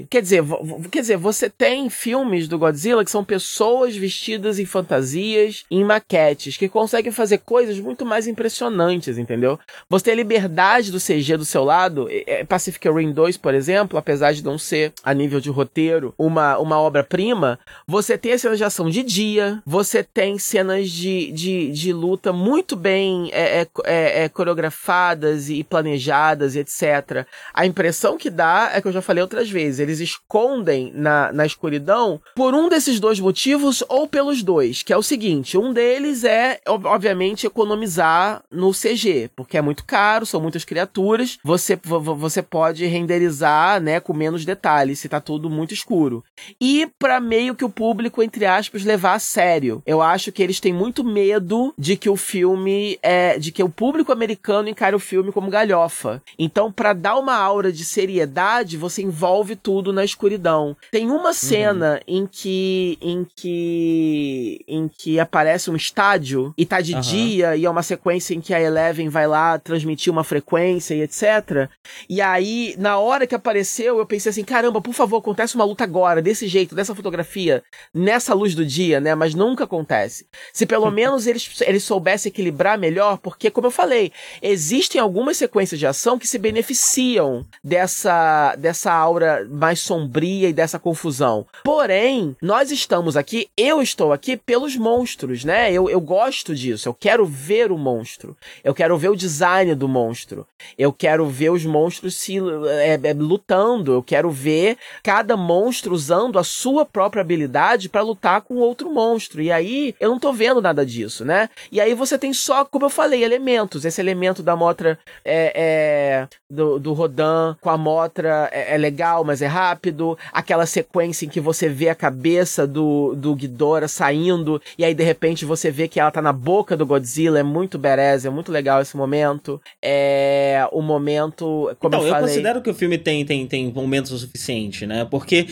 Quer dizer, quer dizer, você tem filmes do Godzilla que são pessoas vestidas em fantasias, em maquetes, que conseguem fazer coisas muito mais impressionantes, entendeu? Você tem a liberdade do CG do seu lado. Pacific Rim 2, por exemplo, apesar de não ser a nível de roteiro uma, uma obra-prima, você tem as cenas de ação de dia, você tem cenas de, de, de luta muito bem é, é, é, é coreografadas e planejadas, etc. A impressão que dá é que eu já falei outras vezes eles escondem na, na escuridão por um desses dois motivos ou pelos dois, que é o seguinte, um deles é, obviamente, economizar no CG, porque é muito caro, são muitas criaturas, você, você pode renderizar, né, com menos detalhes, se tá tudo muito escuro. E para meio que o público, entre aspas, levar a sério. Eu acho que eles têm muito medo de que o filme, é, de que o público americano encare o filme como galhofa. Então, para dar uma aura de seriedade, você envolve tudo na escuridão. Tem uma cena uhum. em que em que em que aparece um estádio e tá de uhum. dia e é uma sequência em que a Eleven vai lá transmitir uma frequência e etc. E aí, na hora que apareceu, eu pensei assim, caramba, por favor, acontece uma luta agora, desse jeito, dessa fotografia, nessa luz do dia, né? Mas nunca acontece. Se pelo menos eles, eles soubessem equilibrar melhor, porque, como eu falei, existem algumas sequências de ação que se beneficiam dessa, dessa aura mais sombria e dessa confusão. Porém, nós estamos aqui, eu estou aqui pelos monstros, né? Eu, eu gosto disso. Eu quero ver o monstro. Eu quero ver o design do monstro. Eu quero ver os monstros se é, é, lutando. Eu quero ver cada monstro usando a sua própria habilidade para lutar com outro monstro. E aí eu não tô vendo nada disso, né? E aí você tem só, como eu falei, elementos. Esse elemento da Motra é, é do, do Rodan com a Motra é, é legal, mas é rápido, aquela sequência em que você vê a cabeça do, do Ghidorah saindo, e aí de repente você vê que ela tá na boca do Godzilla, é muito badass, é muito legal esse momento. É o momento, como então, eu falei... eu considero que o filme tem, tem, tem momentos o suficiente, né? Porque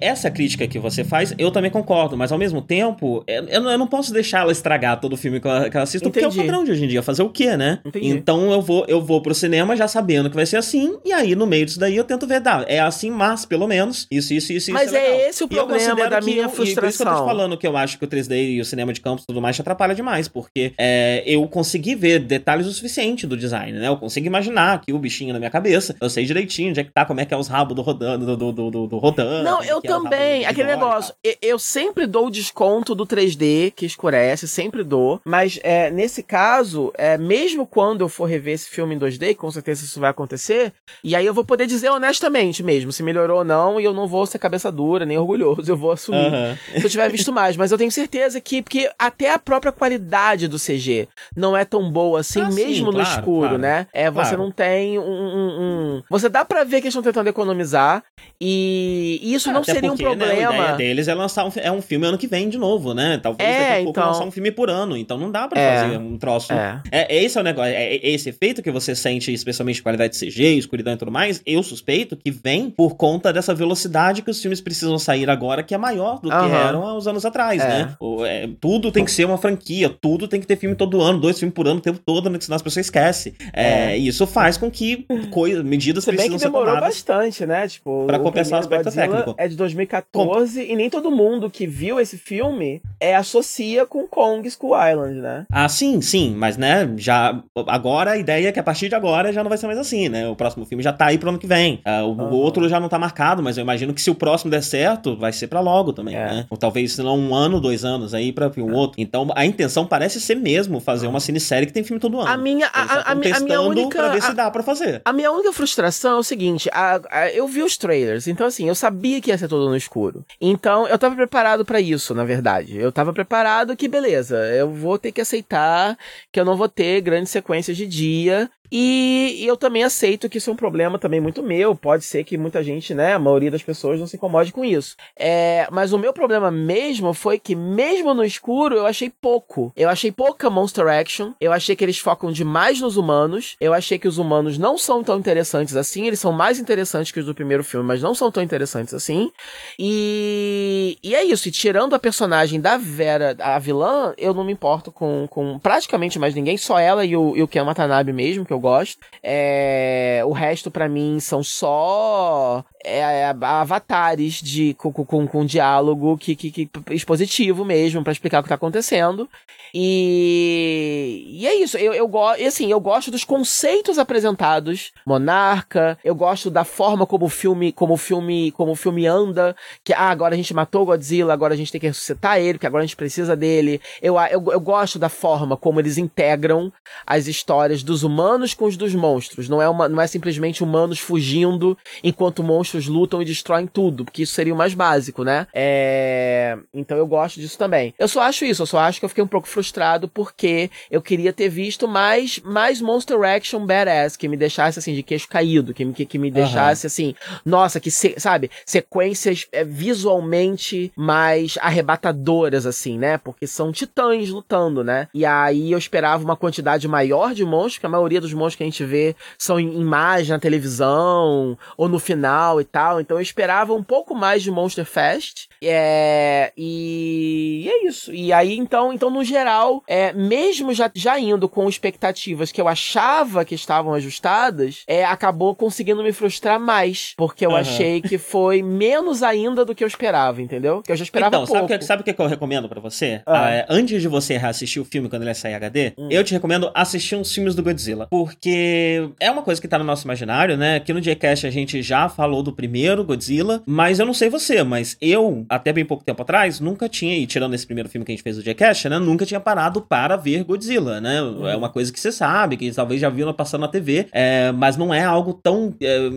essa crítica que você faz, eu também concordo, mas ao mesmo tempo, eu, eu não posso deixar ela estragar todo o filme que ela, que ela assiste, porque é o padrão de hoje em dia, fazer o quê, né? Entendi. Então eu vou, eu vou pro cinema já sabendo que vai ser assim, e aí no meio disso daí eu tento ver, dá, é assim, mas pelo menos. Isso, isso, isso. Mas isso é, é, esse o problema da minha eu, frustração. Por isso que eu tô te falando que eu acho que o 3D e o cinema de campos e tudo mais te atrapalha demais, porque é, eu consegui ver detalhes o suficiente do design, né? Eu consigo imaginar aqui o bichinho na minha cabeça, eu sei direitinho onde é que tá, como é que é os rabos do rodando, do, do, do, do rodando. Não, eu é também, aquele negócio, eu sempre dou o desconto do 3D que escurece, sempre dou, mas é, nesse caso, é, mesmo quando eu for rever esse filme em 2D, com certeza isso vai acontecer, e aí eu vou poder dizer honestamente mesmo, se melhorou ou não, e eu não vou ser cabeça dura, nem orgulhoso, eu vou assumir uhum. se eu tiver visto mais, mas eu tenho certeza que, porque até a própria qualidade do CG não é tão boa assim, ah, mesmo sim, no claro, escuro, claro, né? É, você claro. não tem um, um, um, Você dá para ver que eles estão tentando economizar, e isso não seria porque, um problema. Né, a ideia deles é lançar um, é um filme ano que vem de novo, né? Talvez é, daqui a pouco então... lançar um filme por ano, então não dá para é, fazer um troço. É. é. esse é o negócio, é, é, esse efeito que você sente, especialmente qualidade de CG, escuridão e tudo mais, eu suspeito que vem por conta dessa velocidade que os filmes precisam sair agora, que é maior do que eram há uns anos atrás, é. né? O, é, tudo tem que ser uma franquia, tudo tem que ter filme todo ano, dois filmes por ano o tempo todo, né? senão as pessoas esquecem. É, E isso faz com que coisa, medidas Se precisam ser tomadas. bastante, né? Tipo, pra compensar o aspecto Godzilla técnico. É de 2014 com... e nem todo mundo que viu esse filme é, associa com Kong School Island, né? Ah, sim, sim, mas né, já agora a ideia é que a partir de agora já não vai ser mais assim, né? O próximo filme já tá aí pro ano que vem. Uh, o, uhum. outro já não tá marcado, mas eu imagino que se o próximo der certo, vai ser para logo também, é. né? Ou talvez, se não, um ano, dois anos aí pra um é. outro. Então a intenção parece ser mesmo fazer uma cinesérie que tem filme todo ano. A minha, a, a, a, minha única. Pra ver se dá pra fazer. A minha única frustração é o seguinte: a, a, eu vi os trailers, então assim, eu sabia que ia ser todo no escuro. Então eu tava preparado para isso, na verdade. Eu tava preparado que, beleza, eu vou ter que aceitar que eu não vou ter grandes sequências de dia e, e, eu também aceito que isso é um problema também muito meu. Pode ser que muita gente, né, a maioria das pessoas não se incomode com isso. É, mas o meu problema mesmo foi que, mesmo no escuro, eu achei pouco. Eu achei pouca Monster Action. Eu achei que eles focam demais nos humanos. Eu achei que os humanos não são tão interessantes assim. Eles são mais interessantes que os do primeiro filme, mas não são tão interessantes assim. E, e é isso. E tirando a personagem da Vera, a vilã, eu não me importo com, com praticamente mais ninguém. Só ela e o, e o Ken Watanabe mesmo, que eu gosto. É, o resto, para mim, são só é, é, avatares de, com, com, com diálogo que, que, que expositivo mesmo, para explicar o que tá acontecendo. E, e é isso. Eu, eu assim, eu gosto dos conceitos apresentados. Monarca. Eu gosto da forma como o filme, como o filme, como o filme anda. Que ah, agora a gente matou o Godzilla, agora a gente tem que ressuscitar ele, porque agora a gente precisa dele. Eu, eu, eu gosto da forma como eles integram as histórias dos humanos com os dos monstros. Não é uma, não é simplesmente humanos fugindo enquanto monstros lutam e destroem tudo, porque isso seria o mais básico, né? É... Então eu gosto disso também. Eu só acho isso. Eu só acho que eu fiquei um pouco frustrado porque eu queria ter visto mais, mais Monster Action badass, que me deixasse assim, de queixo caído, que, que, que me deixasse uhum. assim, nossa, que, se, sabe, sequências é, visualmente mais arrebatadoras, assim, né? Porque são titãs lutando, né? E aí eu esperava uma quantidade maior de monstros, que a maioria dos monstros que a gente vê são em imagem na televisão, ou no final e tal. Então eu esperava um pouco mais de Monster Fest. É, e, e é isso. E aí, então, então no geral, é, mesmo já, já indo com expectativas que eu achava que estavam ajustadas, é, acabou conseguindo me frustrar mais. Porque eu uhum. achei que foi menos ainda do que eu esperava, entendeu? Que eu já esperava então, pouco. Sabe o sabe que, que eu recomendo para você? Ah. Ah, é, antes de você reassistir o filme quando ele sair HD, hum. eu te recomendo assistir uns filmes do Godzilla. Porque é uma coisa que tá no nosso imaginário, né? Aqui no Jcast a gente já falou do primeiro Godzilla, mas eu não sei você, mas eu, até bem pouco tempo atrás, nunca tinha, e tirando esse primeiro filme que a gente fez do Jcast, né? Nunca tinha parado para ver Godzilla, né? Uhum. É uma coisa que você sabe, que talvez já viu passando na TV, é, mas não é algo tão é,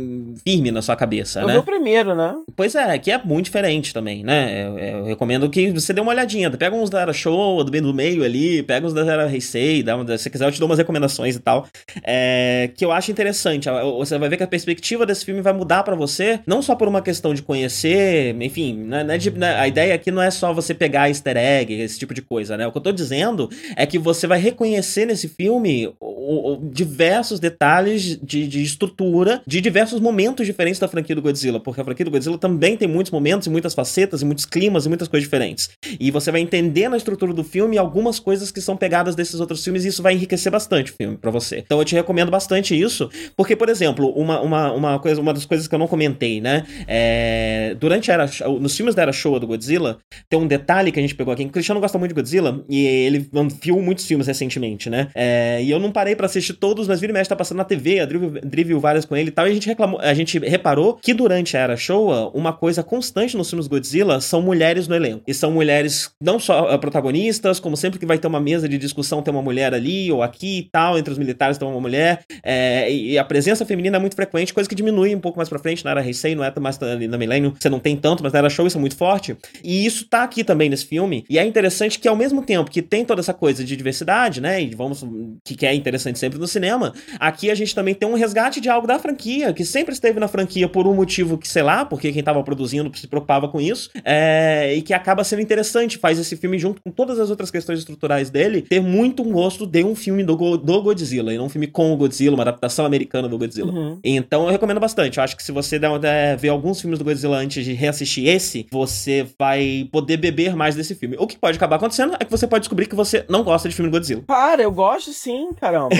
firme na sua cabeça, eu né? o primeiro, né? Pois é, que é muito diferente também, né? Eu, eu recomendo que você dê uma olhadinha. Pega uns da Era Show, do bem do meio ali, pega uns da Era Heisei, dá se quiser eu te dou umas recomendações e tal, é, que eu acho interessante. Você vai ver que a perspectiva desse filme vai mudar para você, não só por uma questão de conhecer, enfim, né, né, de, né, a ideia aqui não é só você pegar easter egg, esse tipo de coisa, né? O que eu tô dizendo é que você vai reconhecer nesse filme o, o, diversos detalhes de, de, estrutura de diversos momentos diferentes da franquia do Godzilla, porque a franquia do Godzilla também tem muitos momentos e muitas facetas e muitos climas e muitas coisas diferentes. E você vai entender na estrutura do filme algumas coisas que são pegadas desses outros filmes e isso vai enriquecer bastante o filme para você. Então eu te recomendo bastante isso, porque por exemplo, uma, uma, uma, coisa, uma das coisas que eu não comentei, né? É, durante a era, nos filmes da Era Showa do Godzilla, tem um detalhe que a gente pegou aqui. O Cristiano gosta muito de Godzilla e ele viu muitos filmes recentemente, né? É, e eu não parei para assistir todos, mas vira e mexe tá passando na TV, a Dri viu várias com ele e tal, e a gente reclamou, a gente reparou que durante a Era Showa, uma coisa constante nos filmes Godzilla são mulheres no elenco. E são mulheres não só protagonistas, como sempre que vai ter uma mesa de discussão, tem uma mulher ali ou aqui e tal, entre os militares tem uma mulher. É, e a presença feminina é muito frequente, coisa que diminui um pouco mais pra frente. Na era Heisei, não é mais na Millennium, você não tem tanto, mas na era Show isso é muito forte. E isso tá aqui também nesse filme. E é interessante que ao mesmo tempo que tem toda essa coisa de diversidade, né? E vamos. que é interessante sempre no cinema, aqui a gente também tem um resgate de algo da franquia, que sempre esteve na franquia por um motivo que, sei lá, porque quem tava produzindo se preocupava com isso. É, e que acaba sendo interessante, faz esse filme junto com todas as outras questões estruturais dele, ter muito um gosto de um filme do, do Godzilla, e não um filme com o Godzilla, uma adaptação americana do Godzilla. Uhum. Então eu recomendo bastante. Eu acho que se você der, der, ver alguns filmes do Godzilla antes de reassistir esse, você vai poder beber mais desse filme. O que pode acabar acontecendo é que você pode descobrir que você não gosta de filme do Godzilla. Para, eu gosto sim, caramba.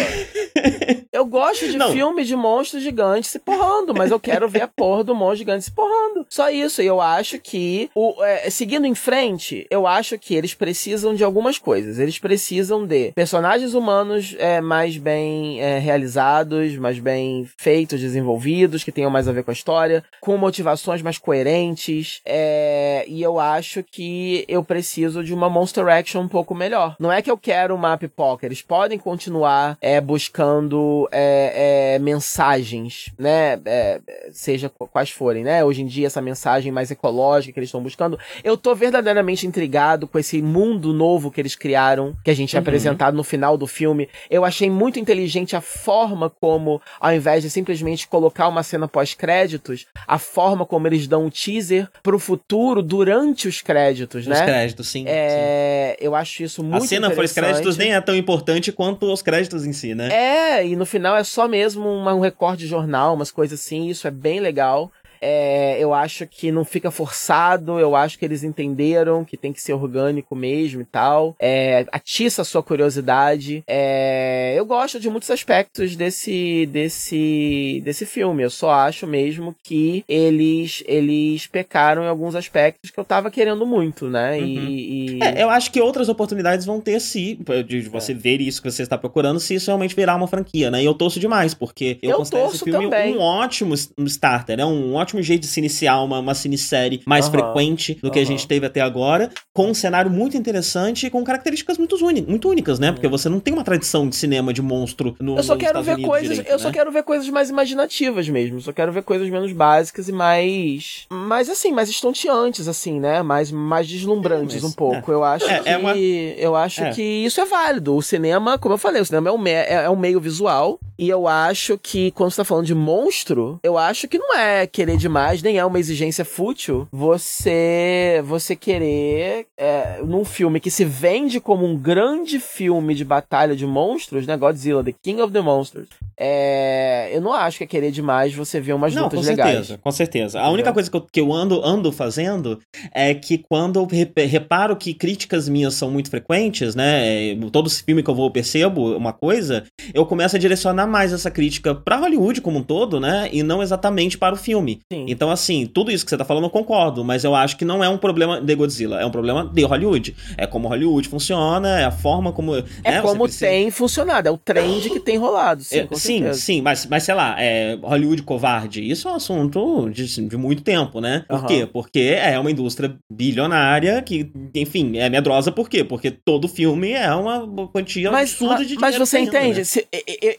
eu gosto de não. filme de monstros gigantes se porrando, mas eu quero ver a porra do monstro gigante se porrando. Só isso. E eu acho que, o, é, seguindo em frente, eu acho que eles precisam de algumas coisas. Eles precisam de personagens humanos é, mais bem é, realizados, mais bem feitos, desenvolvidos, que tenham mais a ver com a história, com motivações mais coerentes. É, e eu acho que eu preciso de uma Monster Action um pouco melhor. Não é que eu quero uma pipoca, eles podem continuar é, buscando é, é, mensagens, né? É, seja quais forem, né? Hoje em dia, essa mensagem mais ecológica que eles estão buscando. Eu tô verdadeiramente intrigado com esse mundo novo que eles criaram, que a gente é uhum. apresentado no final do filme. Eu achei muito inteligente a forma como, ao invés de simplesmente colocar uma cena pós-créditos, a forma como eles dão um teaser pro futuro durante os créditos, né? Os créditos, sim. É, sim. Eu acho isso muito A cena pós-créditos nem é tão importante quanto os créditos em si, né? É, e no final é só mesmo uma, um recorde de jornal, umas coisas assim, isso é bem legal. É, eu acho que não fica forçado, eu acho que eles entenderam que tem que ser orgânico mesmo e tal. É, atiça a sua curiosidade. É, eu gosto de muitos aspectos desse, desse, desse filme. Eu só acho mesmo que eles, eles pecaram em alguns aspectos que eu tava querendo muito, né? Uhum. E, e... É, eu acho que outras oportunidades vão ter se de você é. ver isso que você está procurando, se isso realmente virar uma franquia, né? E eu torço demais, porque eu, eu considero esse filme também. um ótimo starter, né? Um ótimo ótimo jeito de se iniciar uma, uma cinesérie mais uhum. frequente do que uhum. a gente teve até agora, com um cenário muito interessante e com características muito, muito únicas, né? Porque você não tem uma tradição de cinema de monstro no Eu só quero ver coisas, direito, eu né? só quero ver coisas mais imaginativas mesmo, eu só quero ver coisas menos básicas e mais mais assim, mais estonteantes assim, né? Mais mais deslumbrantes é, mas, um pouco. É. Eu acho é, é que é uma... eu acho que isso é válido. O cinema, como eu falei, o cinema é um, me é, é um meio visual e eu acho que quando você tá falando de monstro, eu acho que não é querer demais, nem é uma exigência fútil você você querer é, num filme que se vende como um grande filme de batalha de monstros, né? Godzilla, The King of the Monsters. É, eu não acho que é querer demais você ver umas não, lutas com legais. Certeza, com certeza. A única coisa que eu, que eu ando, ando fazendo é que quando eu reparo que críticas minhas são muito frequentes, né? Todo filme que eu vou eu percebo uma coisa, eu começo a direcionar mais essa crítica para Hollywood como um todo, né? E não exatamente para o filme. Sim. Então, assim, tudo isso que você tá falando eu concordo, mas eu acho que não é um problema de Godzilla, é um problema de Hollywood. É como Hollywood funciona, é a forma como. É né, como precisa... tem funcionado, é o trend que tem rolado. Sim, é, sim, sim, mas, mas sei lá, é, Hollywood covarde, isso é um assunto de, de muito tempo, né? Por uhum. quê? Porque é uma indústria bilionária que, enfim, é medrosa por quê? Porque todo filme é uma quantia mas, absurda de dinheiro. Mas você entende? Né? Se,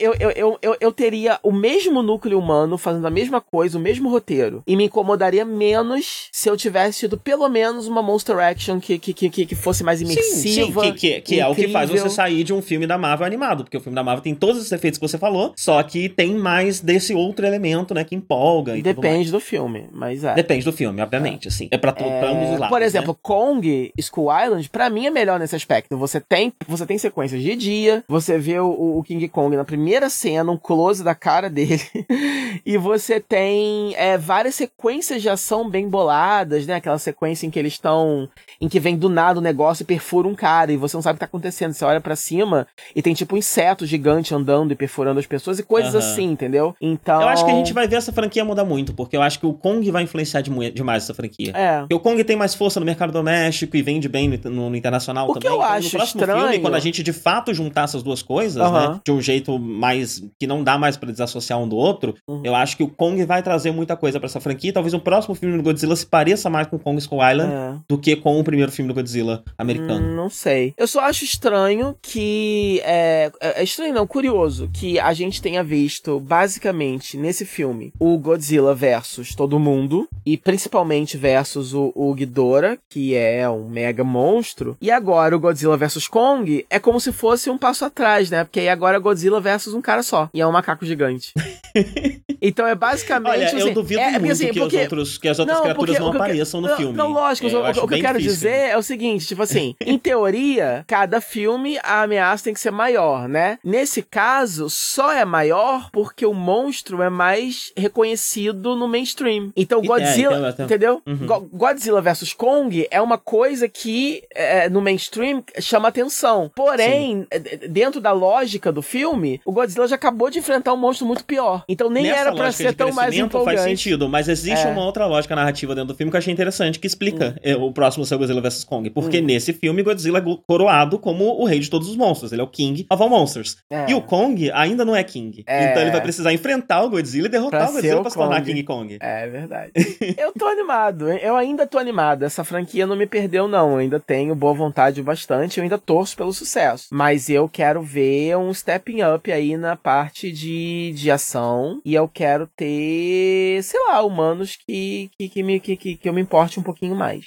eu, eu, eu, eu, eu teria o mesmo núcleo humano fazendo a mesma coisa, o mesmo roteiro. E me incomodaria menos se eu tivesse tido pelo menos uma Monster Action que, que, que, que fosse mais imersiva. Sim, sim, que, que, que é o que faz você sair de um filme da Marvel animado. Porque o filme da Marvel tem todos os efeitos que você falou, só que tem mais desse outro elemento, né, que empolga. Depende do filme, mas é. Depende do filme, obviamente, é. assim. É pra, é... pra ambos os lados. Por exemplo, né? Kong, Skull Island, pra mim é melhor nesse aspecto. Você tem, você tem sequências de dia, você vê o, o King Kong na primeira cena, um close da cara dele, e você tem é, várias sequências de ação bem boladas, né? Aquela sequência em que eles estão. em que vem do nada o negócio e perfura um cara e você não sabe o que tá acontecendo. Você olha para cima e tem tipo um inseto gigante andando e perfurando as pessoas e coisas uhum. assim, entendeu? Então. Eu acho que a gente vai ver essa franquia mudar muito, porque eu acho que o Kong vai influenciar demais essa franquia. É. Porque o Kong tem mais força no mercado doméstico e vende bem no, no internacional o também. Que eu então, acho no próximo estranho... filme, quando a gente de fato juntar essas duas coisas, uhum. né? De um jeito mais. que não dá mais para desassociar um do outro, uhum. eu acho que o Kong vai trazer muita coisa para essa franquia. Talvez o próximo filme do Godzilla se pareça mais com Kong Skull Island é. do que com o primeiro filme do Godzilla americano. Hum, não sei. Eu só acho estranho que. É, é, é estranho, não, curioso, que a gente tenha visto, basicamente, nesse filme, o Godzilla versus todo mundo, e principalmente versus o, o Ghidorah, que é um mega monstro, e agora o Godzilla versus Kong é como se fosse um passo atrás, né? Porque aí agora é Godzilla versus um cara só, e é um macaco gigante. então é basicamente. Olha, assim, eu duvido é, muito assim, que, porque... os outros, que as outras não, criaturas não apareçam no não, filme. Não, lógico, é, o, o, que eu quero difícil. dizer é o seguinte: tipo assim, em teoria, cada filme a ameaça tem que ser maior, né? Nesse caso, só é maior porque o monstro é mais reconhecido no mainstream. Então, é, Godzilla. É, então, entendeu? Uhum. Godzilla vs Kong é uma coisa que é, no mainstream chama atenção. Porém, Sim. É, dentro da lógica do filme, o Godzilla já acabou de enfrentar um monstro muito pior. Então nem Nessa era para ser tão mais empolgante. faz sentido, mas existe é. uma outra lógica narrativa dentro do filme que eu achei interessante, que explica hum. o próximo seu Godzilla vs Kong. Porque hum. nesse filme, Godzilla é coroado como o rei de todos os monstros. Ele é o King of all Monsters. É. E o Kong ainda não é King. É. Então ele vai precisar enfrentar o Godzilla e derrotar pra o Godzilla pra se tornar King Kong. É verdade. eu tô animado. Eu ainda tô animado. Essa franquia não me perdeu, não. Eu ainda tenho boa vontade bastante. Eu ainda torço pelo sucesso. Mas eu quero ver um stepping up aí na parte de, de ação. E eu quero ter, sei lá, humanos que, que, que, me, que, que, eu me importe um pouquinho mais.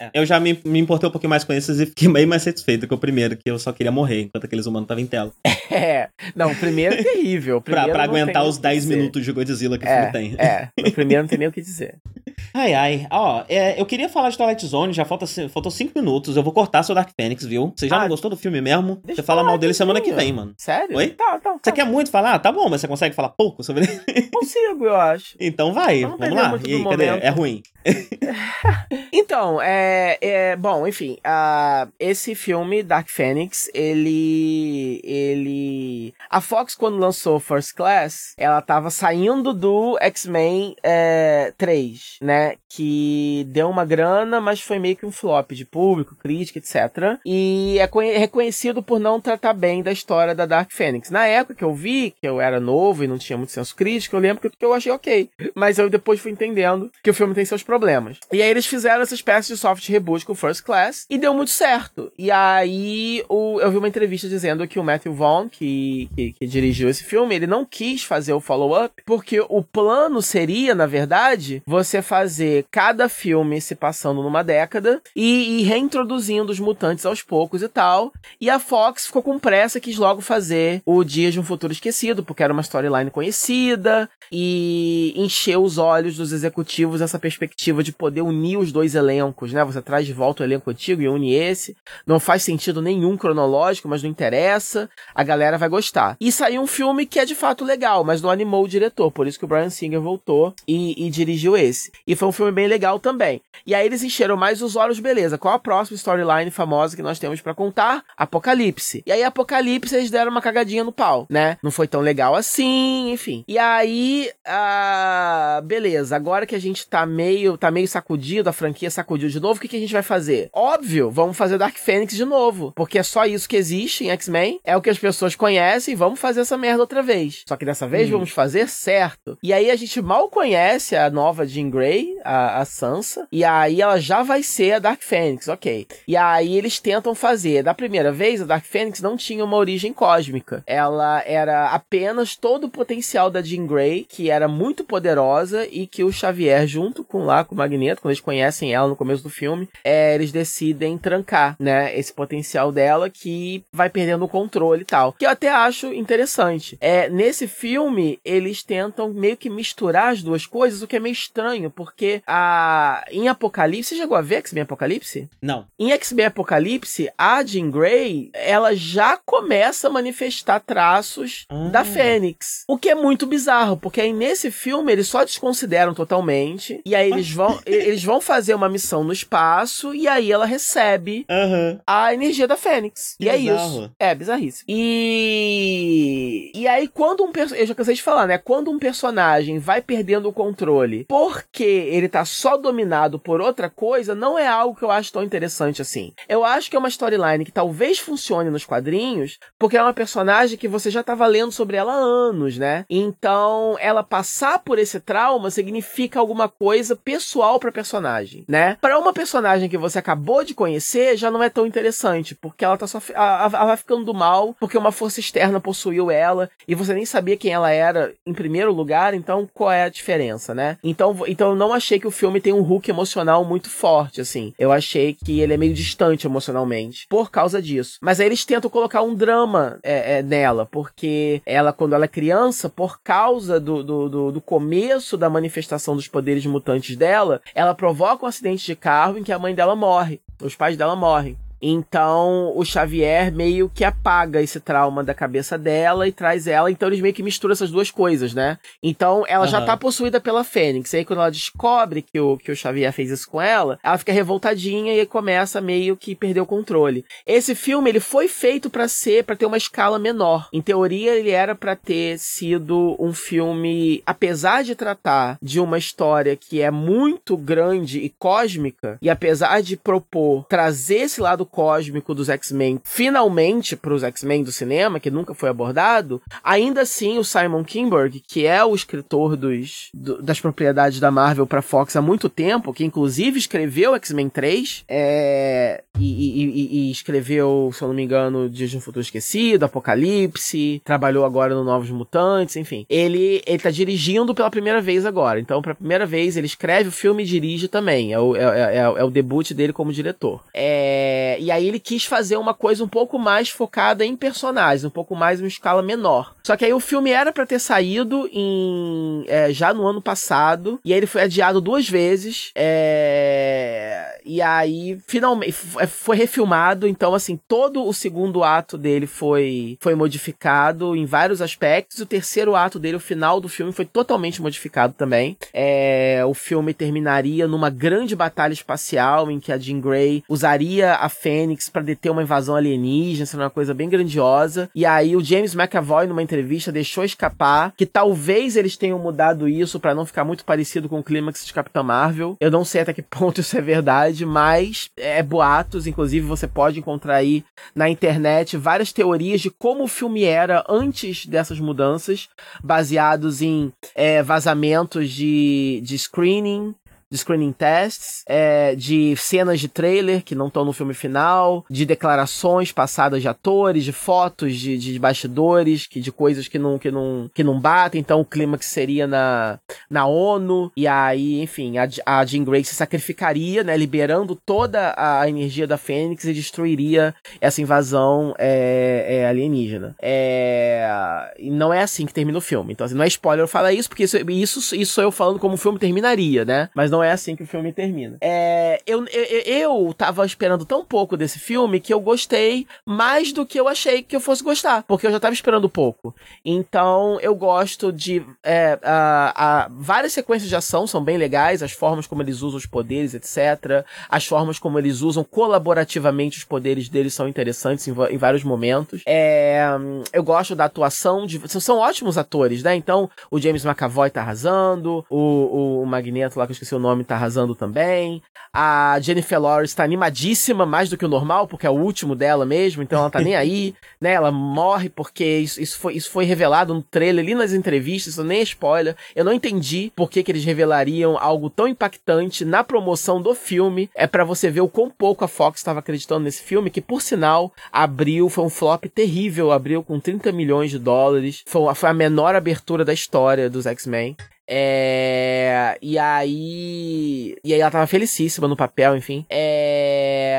É. Eu já me, me importei um pouquinho mais com esses e fiquei bem mais satisfeito que o primeiro, que eu só queria morrer enquanto aqueles humanos estavam em tela. É, não, o primeiro é terrível. Primeiro pra, pra aguentar os 10 minutos de Godzilla que é, o filme tem. É, no primeiro não tem nem o que dizer. Ai, ai. Ó, é, eu queria falar de Twilight Zone, já falta, faltou 5 minutos. Eu vou cortar seu Dark Phoenix, viu? Você já ah, não gostou do filme mesmo? Você fala mal dele semana que vem, mano. Sério? Oi? Tá, tá. Você tá. quer muito falar? Tá bom, mas você consegue falar pouco sobre ele? Consigo, eu acho. Então vai, vamos lá. E aí, cadê? É ruim. então, é, é. Bom, enfim. Uh, esse filme, Dark Phoenix, ele. Ele. A Fox, quando lançou First Class, ela tava saindo do X-Men é, 3, né? Que deu uma grana, mas foi meio que um flop de público, crítica, etc. E é reconhecido por não tratar bem da história da Dark Phoenix. Na época que eu vi, que eu era novo e não tinha muito senso crítico, eu lembro que eu achei ok. Mas eu depois fui entendendo que o filme tem seus problemas. E aí eles fizeram essa espécie de soft reboot com First Class e deu muito certo. E aí o, eu vi uma entrevista dizendo que o Matthew Vaughn, que, que, que dirigiu esse filme, ele não quis fazer o follow-up porque o plano seria, na verdade, você fazer cada filme se passando numa década e, e reintroduzindo os mutantes aos poucos e tal. E a Fox ficou com pressa, quis logo fazer o Dias de um Futuro Esquecido, porque era uma storyline conhecida e encheu os olhos dos executivos essa perspectiva perspectiva de poder unir os dois elencos, né? Você traz de volta o elenco antigo e une esse. Não faz sentido nenhum cronológico, mas não interessa. A galera vai gostar. E saiu um filme que é de fato legal, mas não animou o diretor. Por isso que o Brian Singer voltou e, e dirigiu esse. E foi um filme bem legal também. E aí eles encheram mais os olhos, beleza. Qual a próxima storyline famosa que nós temos para contar? Apocalipse. E aí, Apocalipse, eles deram uma cagadinha no pau, né? Não foi tão legal assim, enfim. E aí, ah, beleza. Agora que a gente tá meio tá meio sacudido, a franquia sacudiu de novo, o que, que a gente vai fazer? Óbvio, vamos fazer Dark Phoenix de novo, porque é só isso que existe em X-Men, é o que as pessoas conhecem, vamos fazer essa merda outra vez. Só que dessa vez hum. vamos fazer certo. E aí a gente mal conhece a nova Jean Grey, a, a Sansa, e aí ela já vai ser a Dark Phoenix, ok. E aí eles tentam fazer. Da primeira vez, a Dark Phoenix não tinha uma origem cósmica. Ela era apenas todo o potencial da Jean Grey, que era muito poderosa e que o Xavier, junto com lá com o Magneto, quando eles conhecem ela no começo do filme, é, eles decidem trancar, né, esse potencial dela que vai perdendo o controle e tal. Que eu até acho interessante. É, nesse filme, eles tentam meio que misturar as duas coisas, o que é meio estranho, porque a em Apocalipse, você chegou a ver X-Men Apocalipse? Não. Em X-Men Apocalipse, a Jean Grey, ela já começa a manifestar traços ah. da Fênix. O que é muito bizarro, porque aí nesse filme eles só desconsideram totalmente, e aí eles vão eles vão fazer uma missão no espaço e aí ela recebe uhum. a energia da Fênix. Que e bizarro. é isso. É, bizarrice. E e aí quando um eu já cansei de falar, né? Quando um personagem vai perdendo o controle porque ele tá só dominado por outra coisa, não é algo que eu acho tão interessante assim. Eu acho que é uma storyline que talvez funcione nos quadrinhos, porque é uma personagem que você já tava lendo sobre ela há anos, né? Então, ela passar por esse trauma significa alguma coisa pessoal pra personagem, né? Para uma personagem que você acabou de conhecer, já não é tão interessante, porque ela tá só ela vai ficando mal porque uma força externa possuiu ela e você nem sabia quem ela era em primeiro lugar, então qual é a diferença, né? Então, então não achei que o filme tem um hook emocional muito forte, assim. Eu achei que ele é meio distante emocionalmente por causa disso. Mas aí eles tentam colocar um drama é, é, nela, porque ela, quando ela é criança, por causa do, do, do, do começo da manifestação dos poderes mutantes dela, ela provoca um acidente de carro em que a mãe dela morre. Os pais dela morrem. Então o Xavier meio que apaga esse trauma da cabeça dela e traz ela. Então eles meio que misturam essas duas coisas, né? Então ela uhum. já tá possuída pela Fênix. E aí quando ela descobre que o, que o Xavier fez isso com ela, ela fica revoltadinha e começa meio que perder o controle. Esse filme ele foi feito para ser, para ter uma escala menor. Em teoria ele era para ter sido um filme, apesar de tratar de uma história que é muito grande e cósmica, e apesar de propor trazer esse lado cósmico dos X-Men finalmente para os X-Men do cinema, que nunca foi abordado, ainda assim o Simon Kinberg, que é o escritor dos, do, das propriedades da Marvel para Fox há muito tempo, que inclusive escreveu X-Men 3, é, e, e, e, escreveu, se eu não me engano, Dias de um Futuro Esquecido, Apocalipse, trabalhou agora no Novos Mutantes, enfim. Ele, ele tá dirigindo pela primeira vez agora. Então, pela primeira vez, ele escreve o filme e dirige também. É o, é, é, é, o debut dele como diretor. É, e aí ele quis fazer uma coisa um pouco mais focada em personagens, um pouco mais em uma escala menor. Só que aí o filme era para ter saído em é, já no ano passado, e aí ele foi adiado duas vezes. É, e aí finalmente foi refilmado, então assim, todo o segundo ato dele foi foi modificado em vários aspectos. O terceiro ato dele, o final do filme foi totalmente modificado também. É, o filme terminaria numa grande batalha espacial em que a Jean Grey usaria a Fênix Fênix para deter uma invasão alienígena, isso uma coisa bem grandiosa. E aí o James McAvoy, numa entrevista, deixou escapar que talvez eles tenham mudado isso para não ficar muito parecido com o clímax de Capitão Marvel. Eu não sei até que ponto isso é verdade, mas é boatos. Inclusive, você pode encontrar aí na internet várias teorias de como o filme era antes dessas mudanças, baseados em é, vazamentos de, de screening, de screening tests, é, de cenas de trailer que não estão no filme final, de declarações passadas de atores, de fotos de, de bastidores, que, de coisas que não, que, não, que não batem. Então o clímax seria na, na ONU, e aí, enfim, a, a Jean Grey se sacrificaria, né, liberando toda a energia da Fênix e destruiria essa invasão é, é, alienígena. É, não é assim que termina o filme. Então, assim, não é spoiler eu falar isso, porque isso, isso, isso sou eu falando como o filme terminaria, né? Mas não é assim que o filme termina. É, eu, eu, eu tava esperando tão pouco desse filme que eu gostei mais do que eu achei que eu fosse gostar, porque eu já tava esperando pouco. Então eu gosto de. É, a, a, várias sequências de ação são bem legais, as formas como eles usam os poderes, etc. As formas como eles usam colaborativamente os poderes deles são interessantes em, em vários momentos. É, eu gosto da atuação de. São ótimos atores, né? Então o James McAvoy tá arrasando, o, o Magneto lá que eu esqueci o nome nome tá arrasando também. A Jennifer Lawrence tá animadíssima, mais do que o normal, porque é o último dela mesmo, então ela tá nem aí, né? Ela morre porque isso, isso, foi, isso foi revelado no trailer, ali nas entrevistas, isso nem é spoiler. Eu não entendi por que, que eles revelariam algo tão impactante na promoção do filme. É para você ver o quão pouco a Fox estava acreditando nesse filme, que por sinal abriu, foi um flop terrível, abriu com 30 milhões de dólares. Foi, foi a menor abertura da história dos X-Men. É, e aí. E aí ela tava felicíssima no papel, enfim. É,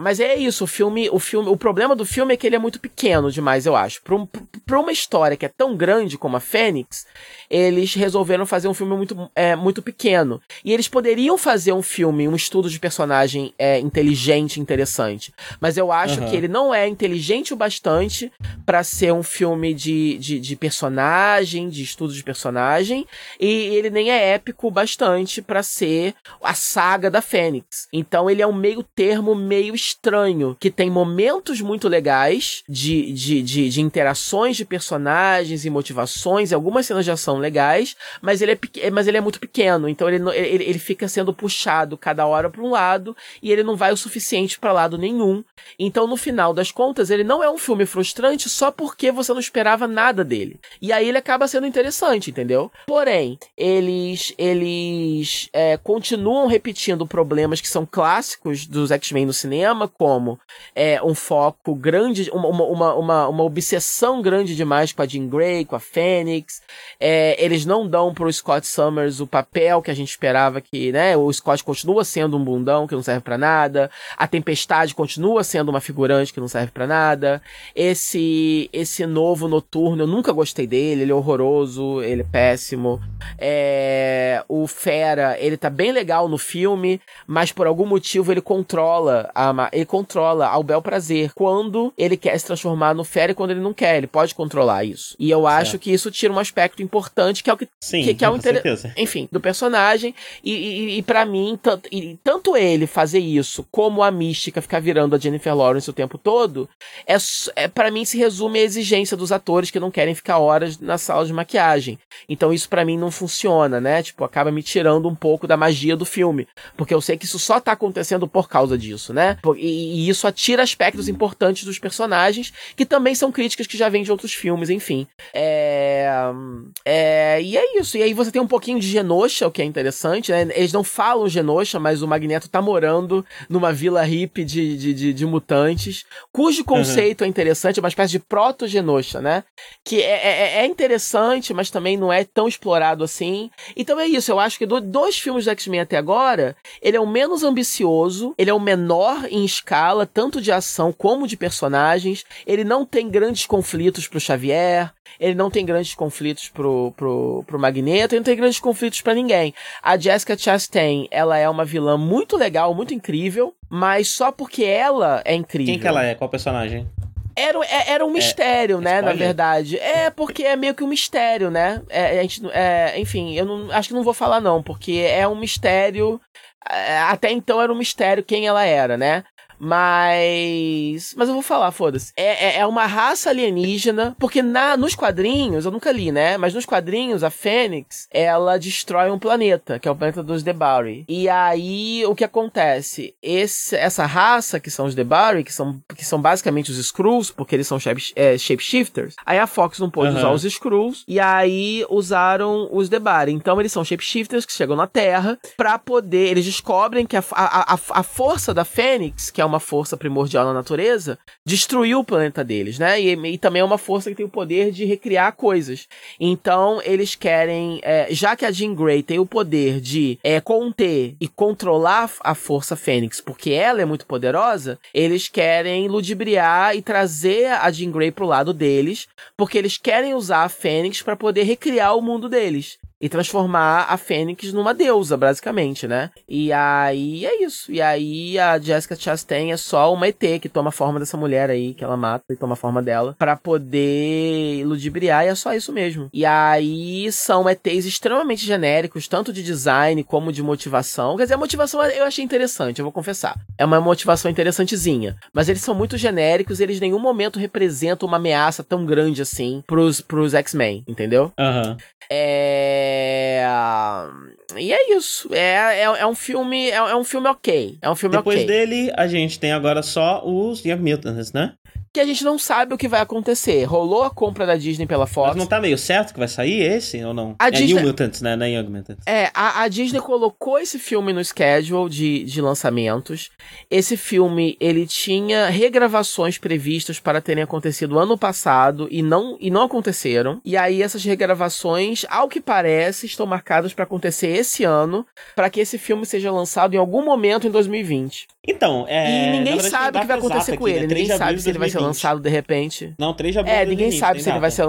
mas é isso, o filme, o filme. O problema do filme é que ele é muito pequeno demais, eu acho. Pra, um, pra uma história que é tão grande como a Fênix, eles resolveram fazer um filme muito, é, muito pequeno. E eles poderiam fazer um filme, um estudo de personagem é, inteligente, interessante. Mas eu acho uhum. que ele não é inteligente o bastante para ser um filme de, de, de, personagem, de estudo de personagem. E ele nem é épico bastante para ser a saga da Fênix. Então ele é um meio termo meio estranho, que tem momentos muito legais de, de, de, de interações de personagens e motivações, e algumas cenas de ação legais, mas ele é, mas ele é muito pequeno, então ele, ele, ele fica sendo puxado cada hora para um lado e ele não vai o suficiente para lado nenhum. Então, no final das contas, ele não é um filme frustrante só porque você não esperava nada dele. E aí ele acaba sendo interessante, entendeu? Porém, eles eles é, continuam repetindo problemas que são clássicos dos X-Men no cinema, como é, um foco grande, uma, uma, uma, uma obsessão grande demais com a Jean Grey, com a Fênix, é, eles não dão pro Scott Summers o papel que a gente esperava que, né? O Scott continua sendo um bundão que não serve para nada. A Tempestade continua sendo uma figurante que não serve para nada. Esse esse novo Noturno, eu nunca gostei dele, ele é horroroso, ele é. É, o Fera, ele tá bem legal no filme, mas por algum motivo ele controla a, ele controla ao bel prazer quando ele quer se transformar no Fera e quando ele não quer, ele pode controlar isso. E eu acho que isso tira um aspecto importante que é o que, Sim, que, que é o interesse, enfim, do personagem. E, e, e para mim, tanto, e, tanto ele fazer isso, como a mística ficar virando a Jennifer Lawrence o tempo todo, é, é para mim se resume à exigência dos atores que não querem ficar horas na sala de maquiagem. Então isso para mim não funciona, né? Tipo, acaba me tirando um pouco da magia do filme. Porque eu sei que isso só tá acontecendo por causa disso, né? E, e isso atira aspectos importantes dos personagens, que também são críticas que já vêm de outros filmes, enfim. É. É e é isso. E aí você tem um pouquinho de Genosha, o que é interessante, né? Eles não falam Genosha, mas o Magneto tá morando numa vila hippie de, de, de, de mutantes, cujo conceito uhum. é interessante, é uma espécie de proto-Genosha, né? Que é, é, é, interessante, mas também não é tão explorado assim. Então é isso, eu acho que do, dois filmes do X-Men até agora, ele é o menos ambicioso, ele é o menor em escala, tanto de ação como de personagens, ele não tem grandes conflitos pro Xavier, ele não tem grandes conflitos pro, pro, pro Magneto, ele não tem grandes conflitos para ninguém. A Jessica Chastain, ela é uma vilã muito legal, muito incrível, mas só porque ela é incrível. Quem que ela é? Qual personagem? Era, é, era um é, mistério, né, spoiler. na verdade. É, porque é meio que um mistério, né? É, a gente, é, enfim, eu não, acho que não vou falar não, porque é um mistério. É, até então era um mistério quem ela era, né? Mas. Mas eu vou falar, foda-se. É, é, é, uma raça alienígena, porque na, nos quadrinhos, eu nunca li, né? Mas nos quadrinhos, a Fênix, ela destrói um planeta, que é o planeta dos Debari. E aí, o que acontece? Esse, essa raça, que são os Debari, que são, que são basicamente os Skrulls, porque eles são shape, é, shapeshifters, aí a Fox não pôde uhum. usar os Skrulls, e aí usaram os Debari. Então, eles são shapeshifters que chegam na Terra para poder. Eles descobrem que a, a, a, a força da Fênix, que é uma força primordial na natureza, destruiu o planeta deles, né? E, e também é uma força que tem o poder de recriar coisas. Então, eles querem, é, já que a Jean Grey tem o poder de é, conter e controlar a força Fênix, porque ela é muito poderosa, eles querem ludibriar e trazer a Jean Grey pro lado deles, porque eles querem usar a Fênix para poder recriar o mundo deles e transformar a Fênix numa deusa, basicamente, né? E aí é isso. E aí a Jessica Chastain é só uma ET que toma a forma dessa mulher aí, que ela mata e toma a forma dela, para poder ludibriar, e é só isso mesmo. E aí são ETs extremamente genéricos, tanto de design como de motivação. Quer dizer, a motivação eu achei interessante, eu vou confessar. É uma motivação interessantezinha. Mas eles são muito genéricos e eles em nenhum momento representam uma ameaça tão grande assim pros, pros X-Men, entendeu? Aham. Uhum. É... E é isso. É, é, é um filme. É, é, um filme ok. É um filme Depois ok. dele, a gente tem agora só os Young Mutants, né? Que a gente não sabe o que vai acontecer. Rolou a compra da Disney pela Fox. Mas não tá meio certo que vai sair esse ou não? A é Disney... New Mutants, né? Não é Young Mutants. É, a, a Disney colocou esse filme no schedule de, de lançamentos. Esse filme, ele tinha regravações previstas para terem acontecido ano passado e não, e não aconteceram. E aí essas regravações, ao que parece, estão marcadas para acontecer esse ano, para que esse filme seja lançado em algum momento em 2020. Então, é. E ninguém sabe o que vai acontecer com aqui, ele. Né? Ninguém sabe se ele vai ser lançado de repente. Não, 3 de abril. É, ninguém sabe se ele vai ser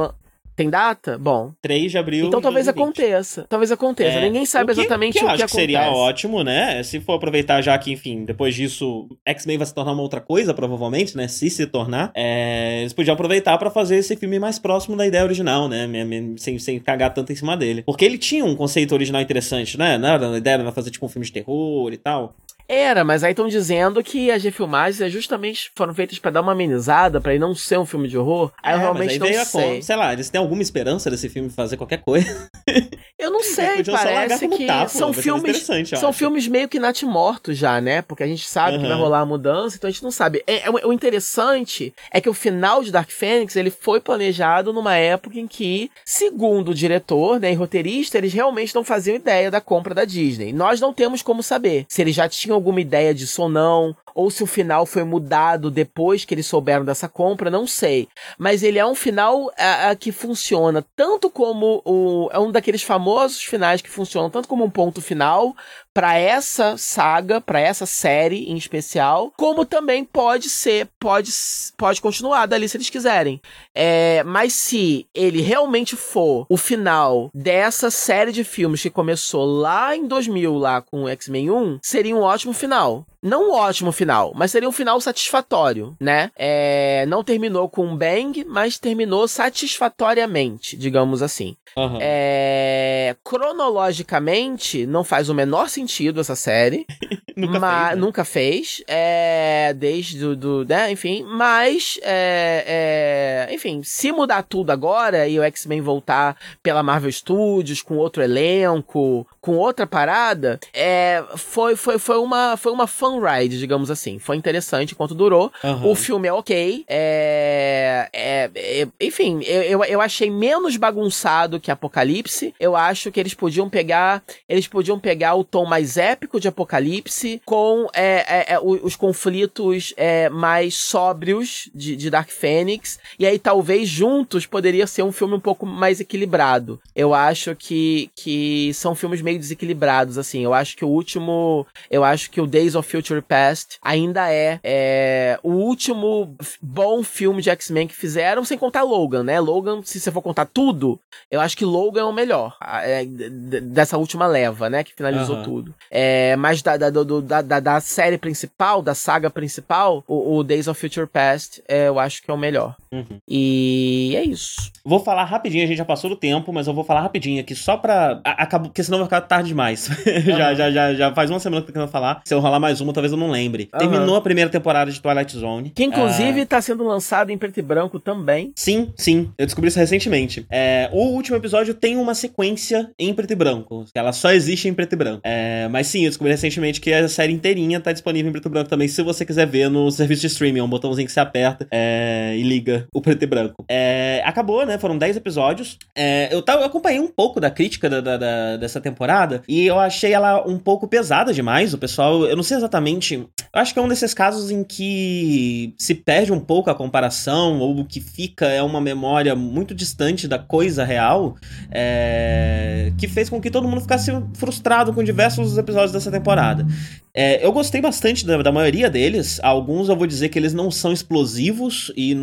tem data? Bom. 3 de abril. Então talvez aconteça. Talvez aconteça. É, Ninguém sabe o que, exatamente que o que, que acontece. seria ótimo, né? Se for aproveitar já que, enfim, depois disso, X-Men vai se tornar uma outra coisa, provavelmente, né? Se se tornar. É, eles podiam aproveitar para fazer esse filme mais próximo da ideia original, né? Sem, sem cagar tanto em cima dele. Porque ele tinha um conceito original interessante, né? A ideia era fazer tipo um filme de terror e tal. Era, mas aí estão dizendo que as refilmagens é justamente foram feitas para dar uma amenizada, para ele não ser um filme de horror. Aí é, eu realmente não sei. sei lá, eles têm alguma esperança desse filme fazer qualquer coisa? Eu não sei, parece que tá, são filmes são acho. filmes meio que natimortos já, né? Porque a gente sabe uhum. que vai rolar a mudança, então a gente não sabe. É, é, o interessante é que o final de Dark Phoenix, ele foi planejado numa época em que, segundo o diretor, né, e roteirista, eles realmente não faziam ideia da compra da Disney. Nós não temos como saber se eles já tinham alguma ideia disso ou não, ou se o final foi mudado depois que eles souberam dessa compra, não sei. Mas ele é um final a, a, que funciona tanto como o. É um daqueles famosos finais que funcionam tanto como um ponto final, para essa saga, para essa série em especial, como também pode ser, pode, pode continuar dali se eles quiserem. É, mas se ele realmente for o final dessa série de filmes que começou lá em 2000, lá com o X-Men 1, seria um ótimo final não um ótimo final, mas seria um final satisfatório, né? É, não terminou com um bang, mas terminou satisfatoriamente, digamos assim. Uhum. É, cronologicamente, não faz o menor sentido essa série. nunca mas, fez. Né? Nunca fez. É, desde do, do né, enfim. Mas, é, é, enfim, se mudar tudo agora e o X-Men voltar pela Marvel Studios com outro elenco, com outra parada, é, foi, foi, foi, uma, foi uma fun ride, digamos assim. Foi interessante enquanto durou. Uhum. O filme é ok. É, é, é, enfim, eu, eu achei menos bagunçado que Apocalipse. Eu acho que eles podiam pegar. Eles podiam pegar o tom mais épico de Apocalipse com é, é, é os conflitos é, mais sóbrios de, de Dark Phoenix. E aí, talvez juntos poderia ser um filme um pouco mais equilibrado. Eu acho que, que são filmes meio desequilibrados, assim. Eu acho que o último. Eu acho que o Days of Future Past ainda é, é o último bom filme de X-Men que fizeram, sem contar Logan, né? Logan, se você for contar tudo, eu acho que Logan é o melhor é, dessa última leva, né? Que finalizou uhum. tudo. É, mas da, da, do, da, da, série principal, da saga principal, o, o Days of Future Past, é, eu acho que é o melhor. Uhum. E é isso. Vou falar rapidinho, a gente já passou do tempo, mas eu vou falar rapidinho aqui, só pra. Acabou, porque senão vai ficar tarde demais. Uhum. já, já, já, já faz uma semana que eu quero falar. Se eu rolar mais uma, talvez eu não lembre. Uhum. Terminou a primeira temporada de Twilight Zone. Que inclusive é... tá sendo lançado em preto e branco também. Sim, sim. Eu descobri isso recentemente. É, o último episódio tem uma sequência em preto e branco. Ela só existe em preto e branco. É, mas sim, eu descobri recentemente que a série inteirinha tá disponível em preto e branco também, se você quiser ver no serviço de streaming. É um botãozinho que você aperta é, e liga o preto e branco. É, acabou, né? Foram 10 episódios. É, eu, tava, eu acompanhei um pouco da crítica da, da, da, dessa temporada e eu achei ela um pouco pesada demais. O pessoal, eu não sei exatamente. Eu acho que é um desses casos em que se perde um pouco a comparação ou o que fica é uma memória muito distante da coisa real, é, que fez com que todo mundo ficasse frustrado com diversos episódios dessa temporada. É, eu gostei bastante da, da, maioria deles. Alguns eu vou dizer que eles não são explosivos, e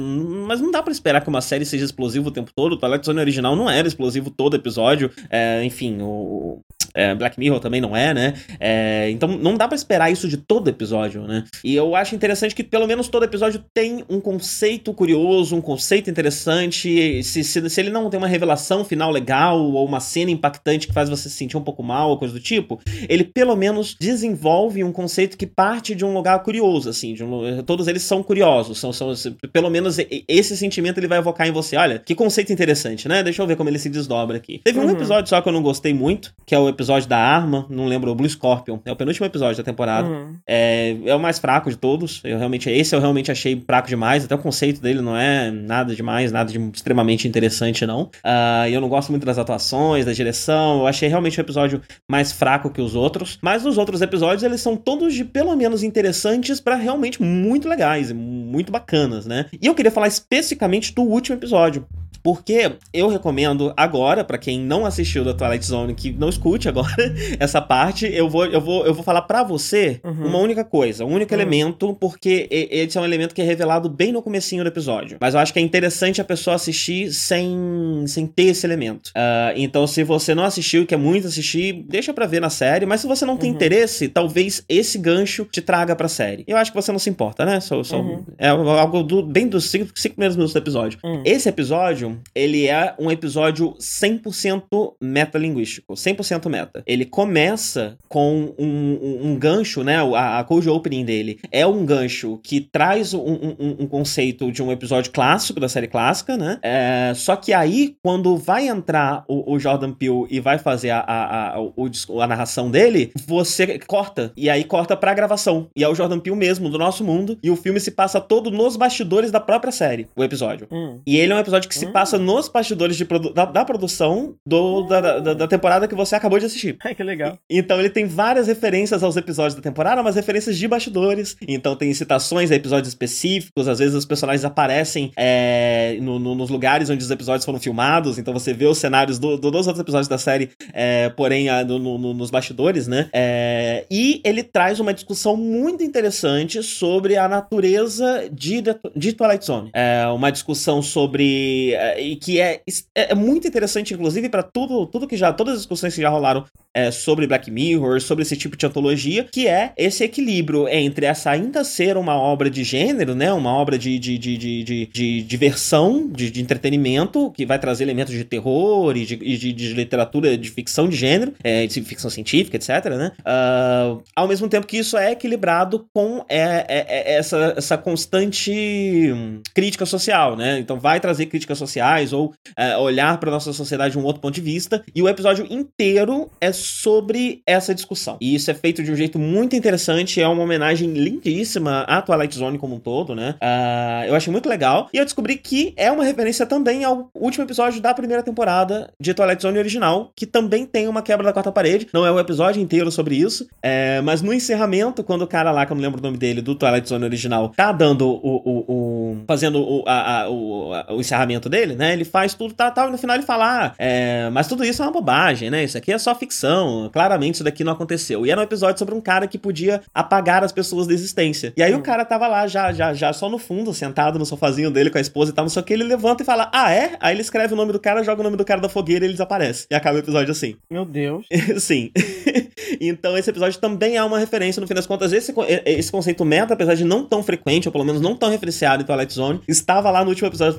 mas não dá para esperar que uma série seja explosiva o tempo todo. O Twilight Zone original não era explosivo todo episódio. É, enfim, o, é, Black Mirror também não é, né? É, então não dá para esperar isso de todo episódio, né? E eu acho interessante que pelo menos todo episódio tem um conceito curioso, um conceito interessante. Se, se, se ele não tem uma revelação final legal ou uma cena impactante que faz você se sentir um pouco mal ou coisa do tipo, ele pelo menos desenvolve um conceito que parte de um lugar curioso, assim. Um, todos eles são curiosos, são, são pelo menos esse sentimento ele vai evocar em você. Olha, que conceito interessante, né? Deixa eu ver como ele se desdobra aqui. Teve uhum. um episódio só que eu não gostei muito, que é o episódio da arma, não lembro, o Blue Scorpion. É o penúltimo episódio da temporada. Uhum. É, é o mais fraco de todos. Eu realmente, esse eu realmente achei fraco demais. Até o conceito dele não é nada demais, nada de extremamente interessante, não. Uh, eu não gosto muito das atuações, da direção. Eu achei realmente o episódio mais fraco que os outros. Mas os outros episódios, eles são todos de pelo menos interessantes para realmente muito legais, muito bacanas, né? E eu queria falar especificamente do último episódio. Porque eu recomendo agora, para quem não assistiu da Twilight Zone, que não escute agora essa parte, eu vou, eu vou, eu vou falar para você uhum. uma única coisa, um único uhum. elemento, porque esse é um elemento que é revelado bem no comecinho do episódio. Mas eu acho que é interessante a pessoa assistir sem, sem ter esse elemento. Uh, então, se você não assistiu e quer muito assistir, deixa pra ver na série. Mas se você não tem uhum. interesse, talvez esse gancho te traga pra série. Eu acho que você não se importa, né? Só, só uhum. É algo do, bem dos cinco, cinco primeiros minutos do episódio. Uhum. Esse episódio ele é um episódio 100% metalinguístico, 100% meta. Ele começa com um, um, um gancho, né? A, a cold opening dele é um gancho que traz um, um, conceito de um episódio clássico, da série clássica, né? É, só que aí, quando vai entrar o, o Jordan Peele e vai fazer a, a, a, o, a narração dele, você corta. E aí corta pra gravação. E é o Jordan Peele mesmo, do nosso mundo. E o filme se passa todo nos bastidores da própria série, o episódio. Hum. E ele é um episódio que se hum. passa passa nos bastidores produ da, da, produção do, da, da, da, temporada que você acabou de assistir. Ai, que legal. Então ele tem várias referências aos episódios da temporada, mas referências de bastidores. Então tem citações a episódios específicos, às vezes os personagens aparecem é, no, no, nos lugares onde os episódios foram filmados, então você vê os cenários do, do, dos outros episódios da série, é, porém a, no, nos bastidores, né? É, e ele traz uma discussão muito interessante sobre a natureza de, de Twilight Zone. É uma discussão sobre e que é, é, é muito interessante, inclusive, para tudo, tudo que já, todas as discussões que já rolaram é, sobre Black Mirror, sobre esse tipo de antologia, que é esse equilíbrio entre essa ainda ser uma obra de gênero, né? Uma obra de, de, de, de, de, de diversão, de, de, entretenimento, que vai trazer elementos de terror e de, de, de literatura de ficção de gênero, é, de ficção científica, etc, né? Uh, ao mesmo tempo que isso é equilibrado com é, é, é essa, essa constante crítica social, né? Então vai trazer críticas sociais ou é, olhar para nossa sociedade de um outro ponto de vista, e o episódio inteiro é sobre essa discussão. E isso é feito de um jeito muito interessante, é uma homenagem lindíssima à Twilight Zone como um todo, né? Uh, eu achei muito legal. E eu descobri que é uma referência também ao último episódio da primeira temporada de Twilight Zone original, que também tem uma quebra da quarta parede. Não é o episódio inteiro sobre isso, é, mas no encerramento, quando o cara lá, que eu não lembro o nome dele, do Twilight Zone original, tá dando o. o, o fazendo o, a, a, o, a, o encerramento dele, né? Ele faz tudo, tal, tal, e no final ele fala: ah, é, mas tudo isso é uma bobagem, né? Isso aqui é só ficção claramente isso daqui não aconteceu. E era um episódio sobre um cara que podia apagar as pessoas da existência. E aí hum. o cara tava lá já, já, já só no fundo, sentado no sofazinho dele com a esposa e tal, não sei o que, ele levanta e fala, ah, é? Aí ele escreve o nome do cara, joga o nome do cara da fogueira e ele desaparece. E acaba o episódio assim. Meu Deus. Sim. então esse episódio também é uma referência, no fim das contas, esse, esse conceito meta, apesar de não tão frequente, ou pelo menos não tão referenciado em Twilight Zone, estava lá no último episódio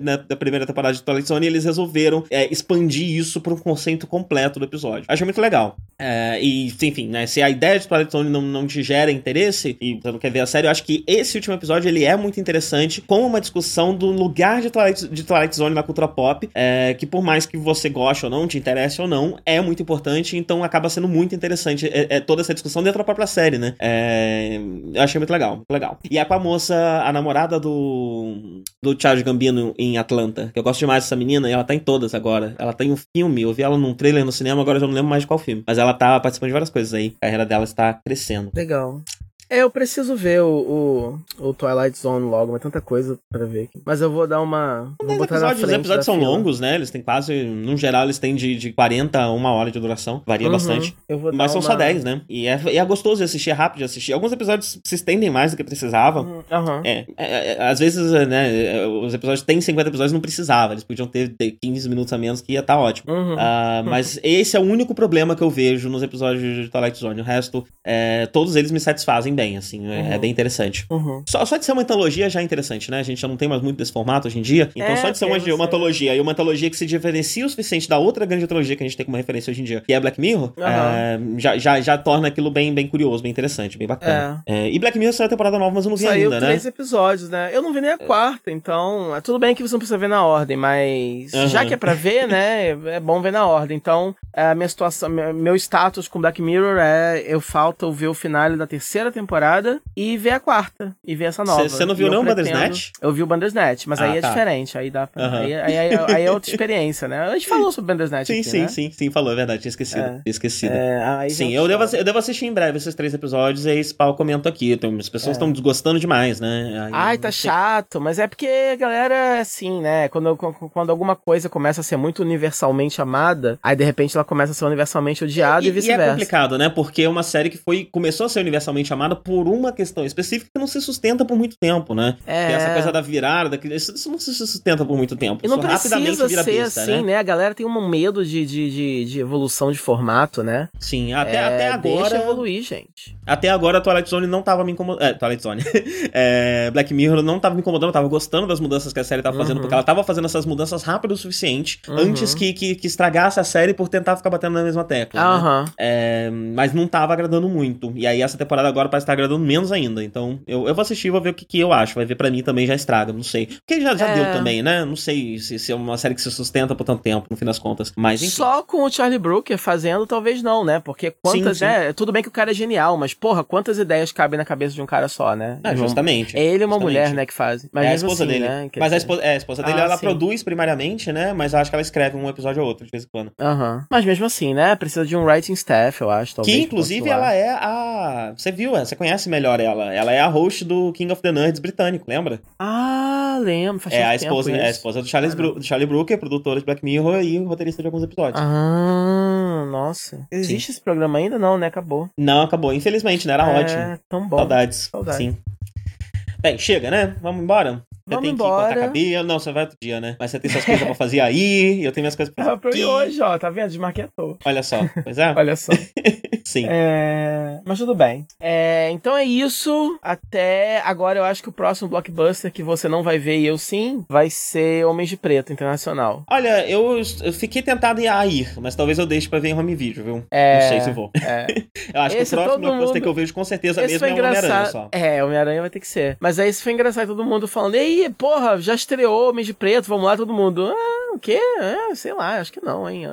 né, da primeira temporada de Twilight Zone e eles resolveram é, expandir isso para um conceito completo do episódio. Achei muito legal. É, e, enfim, né, se a ideia de Twilight Zone não, não te gera interesse e você não quer ver a série, eu acho que esse último episódio ele é muito interessante como uma discussão do lugar de Twilight, de Twilight Zone na cultura pop, é, que por mais que você goste ou não, te interesse ou não, é muito importante, então acaba sendo muito interessante é, é toda essa discussão dentro da própria série, né? É, eu achei muito legal, muito legal. E é com a moça, a namorada do, do Charles Gambino em Atlanta, que eu gosto demais dessa menina, e ela tá em todas agora. Ela tá em um filme, eu vi ela num trailer no cinema, agora eu já não lembro mais de qual filme. Mas ela tá participando de várias coisas aí. A carreira dela está crescendo. Legal. É, eu preciso ver o, o, o, Twilight Zone logo, mas tanta coisa pra ver aqui. Mas eu vou dar uma. Vou botar episódios, os episódios são fila. longos, né? Eles têm quase. No geral, eles têm de, de 40 a uma hora de duração. Varia uhum, bastante. mas são uma... só 10, né? E é, e é gostoso de assistir, é rápido de assistir. Alguns episódios se estendem mais do que precisava. Uhum. É, é, é, Às vezes, né? Os episódios têm 50 episódios, não precisava. Eles podiam ter, ter 15 minutos a menos que ia estar tá ótimo. Uhum. Uh, mas esse é o único problema que eu vejo nos episódios de Twilight Zone. O resto, é, todos eles me satisfazem bem, assim. É, bem interessante. Uhum. Só, só de ser uma antologia já é interessante, né? A gente já não tem mais muito desse formato hoje em dia. Então, é, só de ser uma, uma antologia e uma antologia que se diferencia o suficiente da outra grande antologia que a gente tem como referência hoje em dia, que é Black Mirror, uhum. é, já, já, já torna aquilo bem, bem curioso, bem interessante, bem bacana. É. é e Black Mirror saiu a temporada nova, mas eu não vi saiu ainda, né? três episódios, né? Eu não vi nem a quarta, então é tudo bem que você não precisa ver na ordem, mas uhum. já que é pra ver, né? É bom ver na ordem. Então, a minha situação, meu status com Black Mirror é eu falta ver o final da terceira temporada e ver a quarta. E ver essa nova. Você não viu não o Bandersnatch? Eu vi o Bandersnatch, mas ah, aí é tá. diferente. Aí dá pra, uhum. aí, aí, aí, aí, é outra experiência, né? A gente falou sobre o Bandersnatch. Sim, aqui, sim, né? sim, sim, falou, é verdade. Tinha esquecido. É, esquecido. É, sim, eu devo, eu devo assistir em breve esses três episódios e aí esse pau comento aqui. Tem, as pessoas estão é. desgostando demais, né? Ai, tá chato, mas é porque a galera é assim, né? Quando, quando alguma coisa começa a ser muito universalmente amada, aí de repente ela começa a ser universalmente odiada e, e vice-versa. E é complicado, né? Porque é uma série que foi começou a ser universalmente amada por uma questão específica que não se sustenta por muito tempo, né? É. Que essa coisa da virada, isso, isso não se sustenta por muito tempo. E não precisa ser besta, assim, né? né? A galera tem um medo de, de, de, de, evolução de formato, né? Sim, até, é, até agora. Deixa evoluir, gente. Até agora a Twilight Zone não tava me incomodando. É, Twilight Zone. é, Black Mirror não tava me incomodando, eu tava gostando das mudanças que a série tava fazendo, uhum. porque ela tava fazendo essas mudanças rápido o suficiente uhum. antes que, que, que, estragasse a série por tentar ficar batendo na mesma tecla. Uhum. Né? É, mas não tava agradando muito. E aí essa temporada agora parece estar agradando menos ainda. Então eu, eu vou assistir vou ver o que, que eu acho. Vai ver para mim também já estraga, não sei. Porque já, já é... deu também, né? Não sei se, se, é uma série que se sustenta por tanto tempo, no fim das contas. Mas enfim. Só com o Charlie Brooker fazendo, talvez não, né? Porque quantas, sim, sim. né? Tudo bem que o cara é genial, mas porra, quantas ideias cabem na cabeça de um cara só, né? É, justamente. É ele e uma justamente. mulher, né, que faz. Mas é a esposa assim, dele. Né? Mas a esposa, é, a esposa dele, ah, ela sim. produz primariamente, né? Mas acho que ela escreve um episódio ou outro de vez em quando. Aham. Uhum. Mas mesmo assim, né? Precisa de um writing staff, eu acho, talvez. Que, inclusive, ela é a... Você viu, você conhece melhor ela. Ela é a host do King of the Nerds britânico, lembra? Ah, lembro. Faz é a esposa, é a esposa do, Charles ah, Bru Charlie Brooker, produtora de Black Mirror e roteirista de alguns episódios. Ah, nossa. Existe Sim. esse programa ainda? Não, né? Acabou. Não, acabou. Infelizmente, né? Era é, ótimo. Tão bom. Saudades. Saudades. Sim. Bem, chega, né? Vamos embora? Você Vamos tem embora. que cortar cabelo. Não, você vai outro dia, né? Mas você tem suas coisas pra fazer aí, eu tenho minhas coisas pra fazer. aqui. hoje, ó, tá vendo? Desmarquei Olha só, pois é. Olha só. Sim. É... Mas tudo bem. É... Então é isso. Até agora eu acho que o próximo blockbuster que você não vai ver e eu sim, vai ser Homens de Preto Internacional. Olha, eu, eu fiquei tentado a ir, mas talvez eu deixe pra ver em home video, viu? É... Não sei se vou. É... eu acho esse que o próximo blockbuster mundo... que eu vejo com certeza esse mesmo é Homem-Aranha só. É, Homem-Aranha vai ter que ser. Mas aí isso foi engraçado, todo mundo falando, ei, porra, já estreou Homem de Preto, vamos lá, todo mundo. Ah, o quê? É, sei lá, acho que não, hein.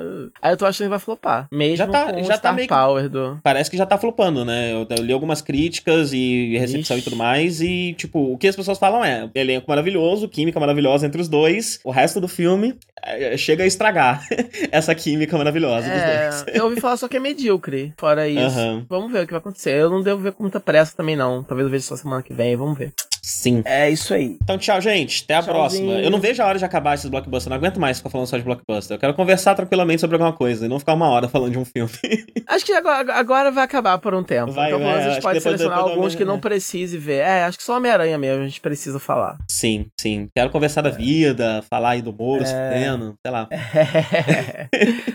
Aí eu tô achando que vai flopar. Mesmo já tá, com já tá meio Power do... Parece que já tá flopando, né? Eu, eu li algumas críticas e recepção Ixi. e tudo mais, e, tipo, o que as pessoas falam é elenco maravilhoso, química maravilhosa entre os dois, o resto do filme é, chega a estragar essa química maravilhosa é, dos dois. Eu ouvi falar só que é medíocre, fora isso. Uhum. Vamos ver o que vai acontecer. Eu não devo ver com muita pressa também, não. Talvez eu veja só semana que vem, vamos ver. Sim. É isso aí. Então, tchau, gente. Até a Tchauzinho. próxima. Eu não vejo a hora de acabar esses blockbusters. Eu não aguento mais ficar falando só de blockbuster. Eu quero conversar tranquilamente sobre alguma coisa e não ficar uma hora falando de um filme. acho que agora, agora vai acabar por um tempo. Vai, então, é, a gente pode selecionar alguns que não é. precise ver. É, acho que só Homem-Aranha mesmo a gente precisa falar. Sim, sim. Quero conversar da vida, falar aí do Moro, é... Sufeno, sei lá. É...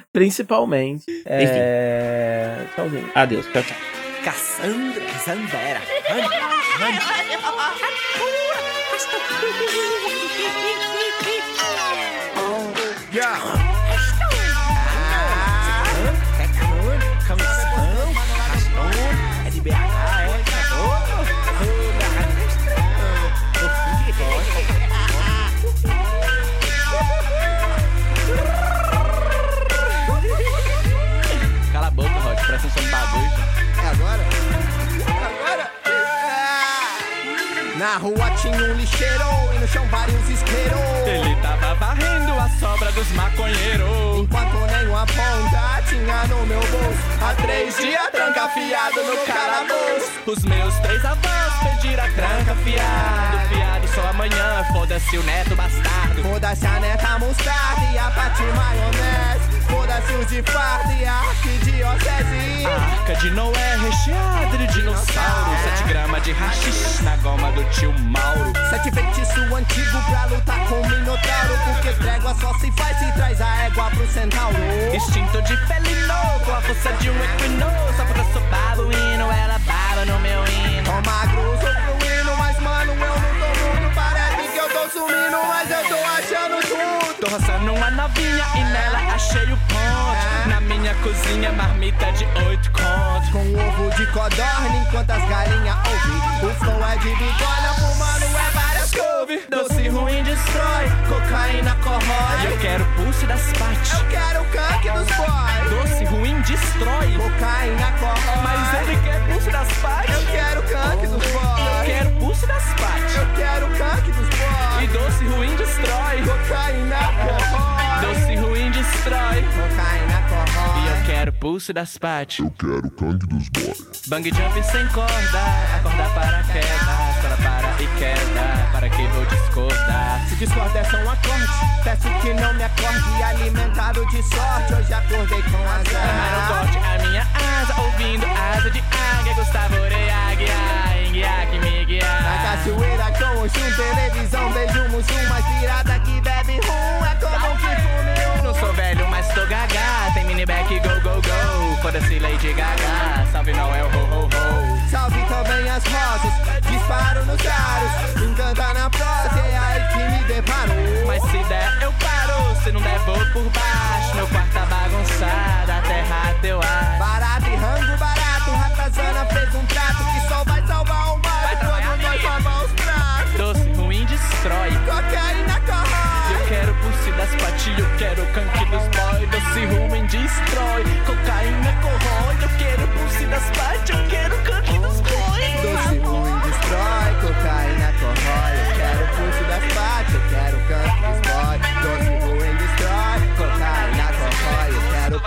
Principalmente. É... Enfim. Tchauzinho. Adeus. Tchau, tchau. Cassandra Zandera. Na rua tinha um lixeiro e no chão vários isqueiros. Ele tava varrendo a sobra dos maconheiros. Enquanto nenhuma ponta tinha no meu bolso. Há três dias trancafiado no calabouço. Os meus três avós pediram a tranca fiado. Fiado só amanhã, foda-se o neto bastardo. Foda-se a neta mostarda e a pati maionese. Foda-se os de farda e a arquidiocese. A arca de Noé recheada de dinossauro. Sete gramas de rachixe na goma do tio Mauro. Sete feitiço antigo pra lutar com o Minotauro. Porque trégua só se faz se traz a égua pro centauro. Instinto de felino, com a força de um equino. Só porque eu sou babuíno, ela baba no meu hino. Magro, sou fluindo, mas mano, eu não tô muito. Parece que eu tô sumindo, mas eu tô achando tudo. Tô roçando uma novinha e nela achei o ponte. Na minha cozinha, marmita de oito contos. Com ovo de codorna enquanto as galinhas ouvem. O flow é de bigorna, fumando é várias couve. Doce ruim destrói, cocaína corrói. Eu quero pulse das partes. Eu quero o canque dos boys. Doce ruim destrói, cocaína corrói. Mas ele quer pulse das partes. Eu quero o canque dos boys. Eu quero pulse das partes. Eu quero o canque dos boys. E doce ruim destrói, cocaína corrói. Doce ruim destrói, cocaína corrói. E eu quero pulse das partes. Eu quero o cangue dos boys. Bang jump sem corda, acordar para queda, para para e queda, para que vou discordar. Se discorda é só um acorde, peço que não me acorde, alimentado de sorte, hoje acordei com azar. Não corte a minha asa, ouvindo asa de águia, Gustavo Oreia, guiar, que me guiar. Na cachoeira com o chum, televisão, beijo, mussum, mais pirata que bebe rum, mini back, go, go, go, foda-se Lady Gaga, salve Noel, ho, ho, ho. Salve também as rosas, disparo nos aros, encanta na prosa, é aí que me deparou. Mas se der, eu paro, se não der, vou por baixo, meu quarto tá bagunçado, a terra deu ar. Barato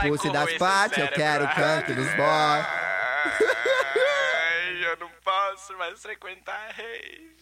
Pulse das patilhas, eu quero canque dos boy. eu não posso mais frequentar reis.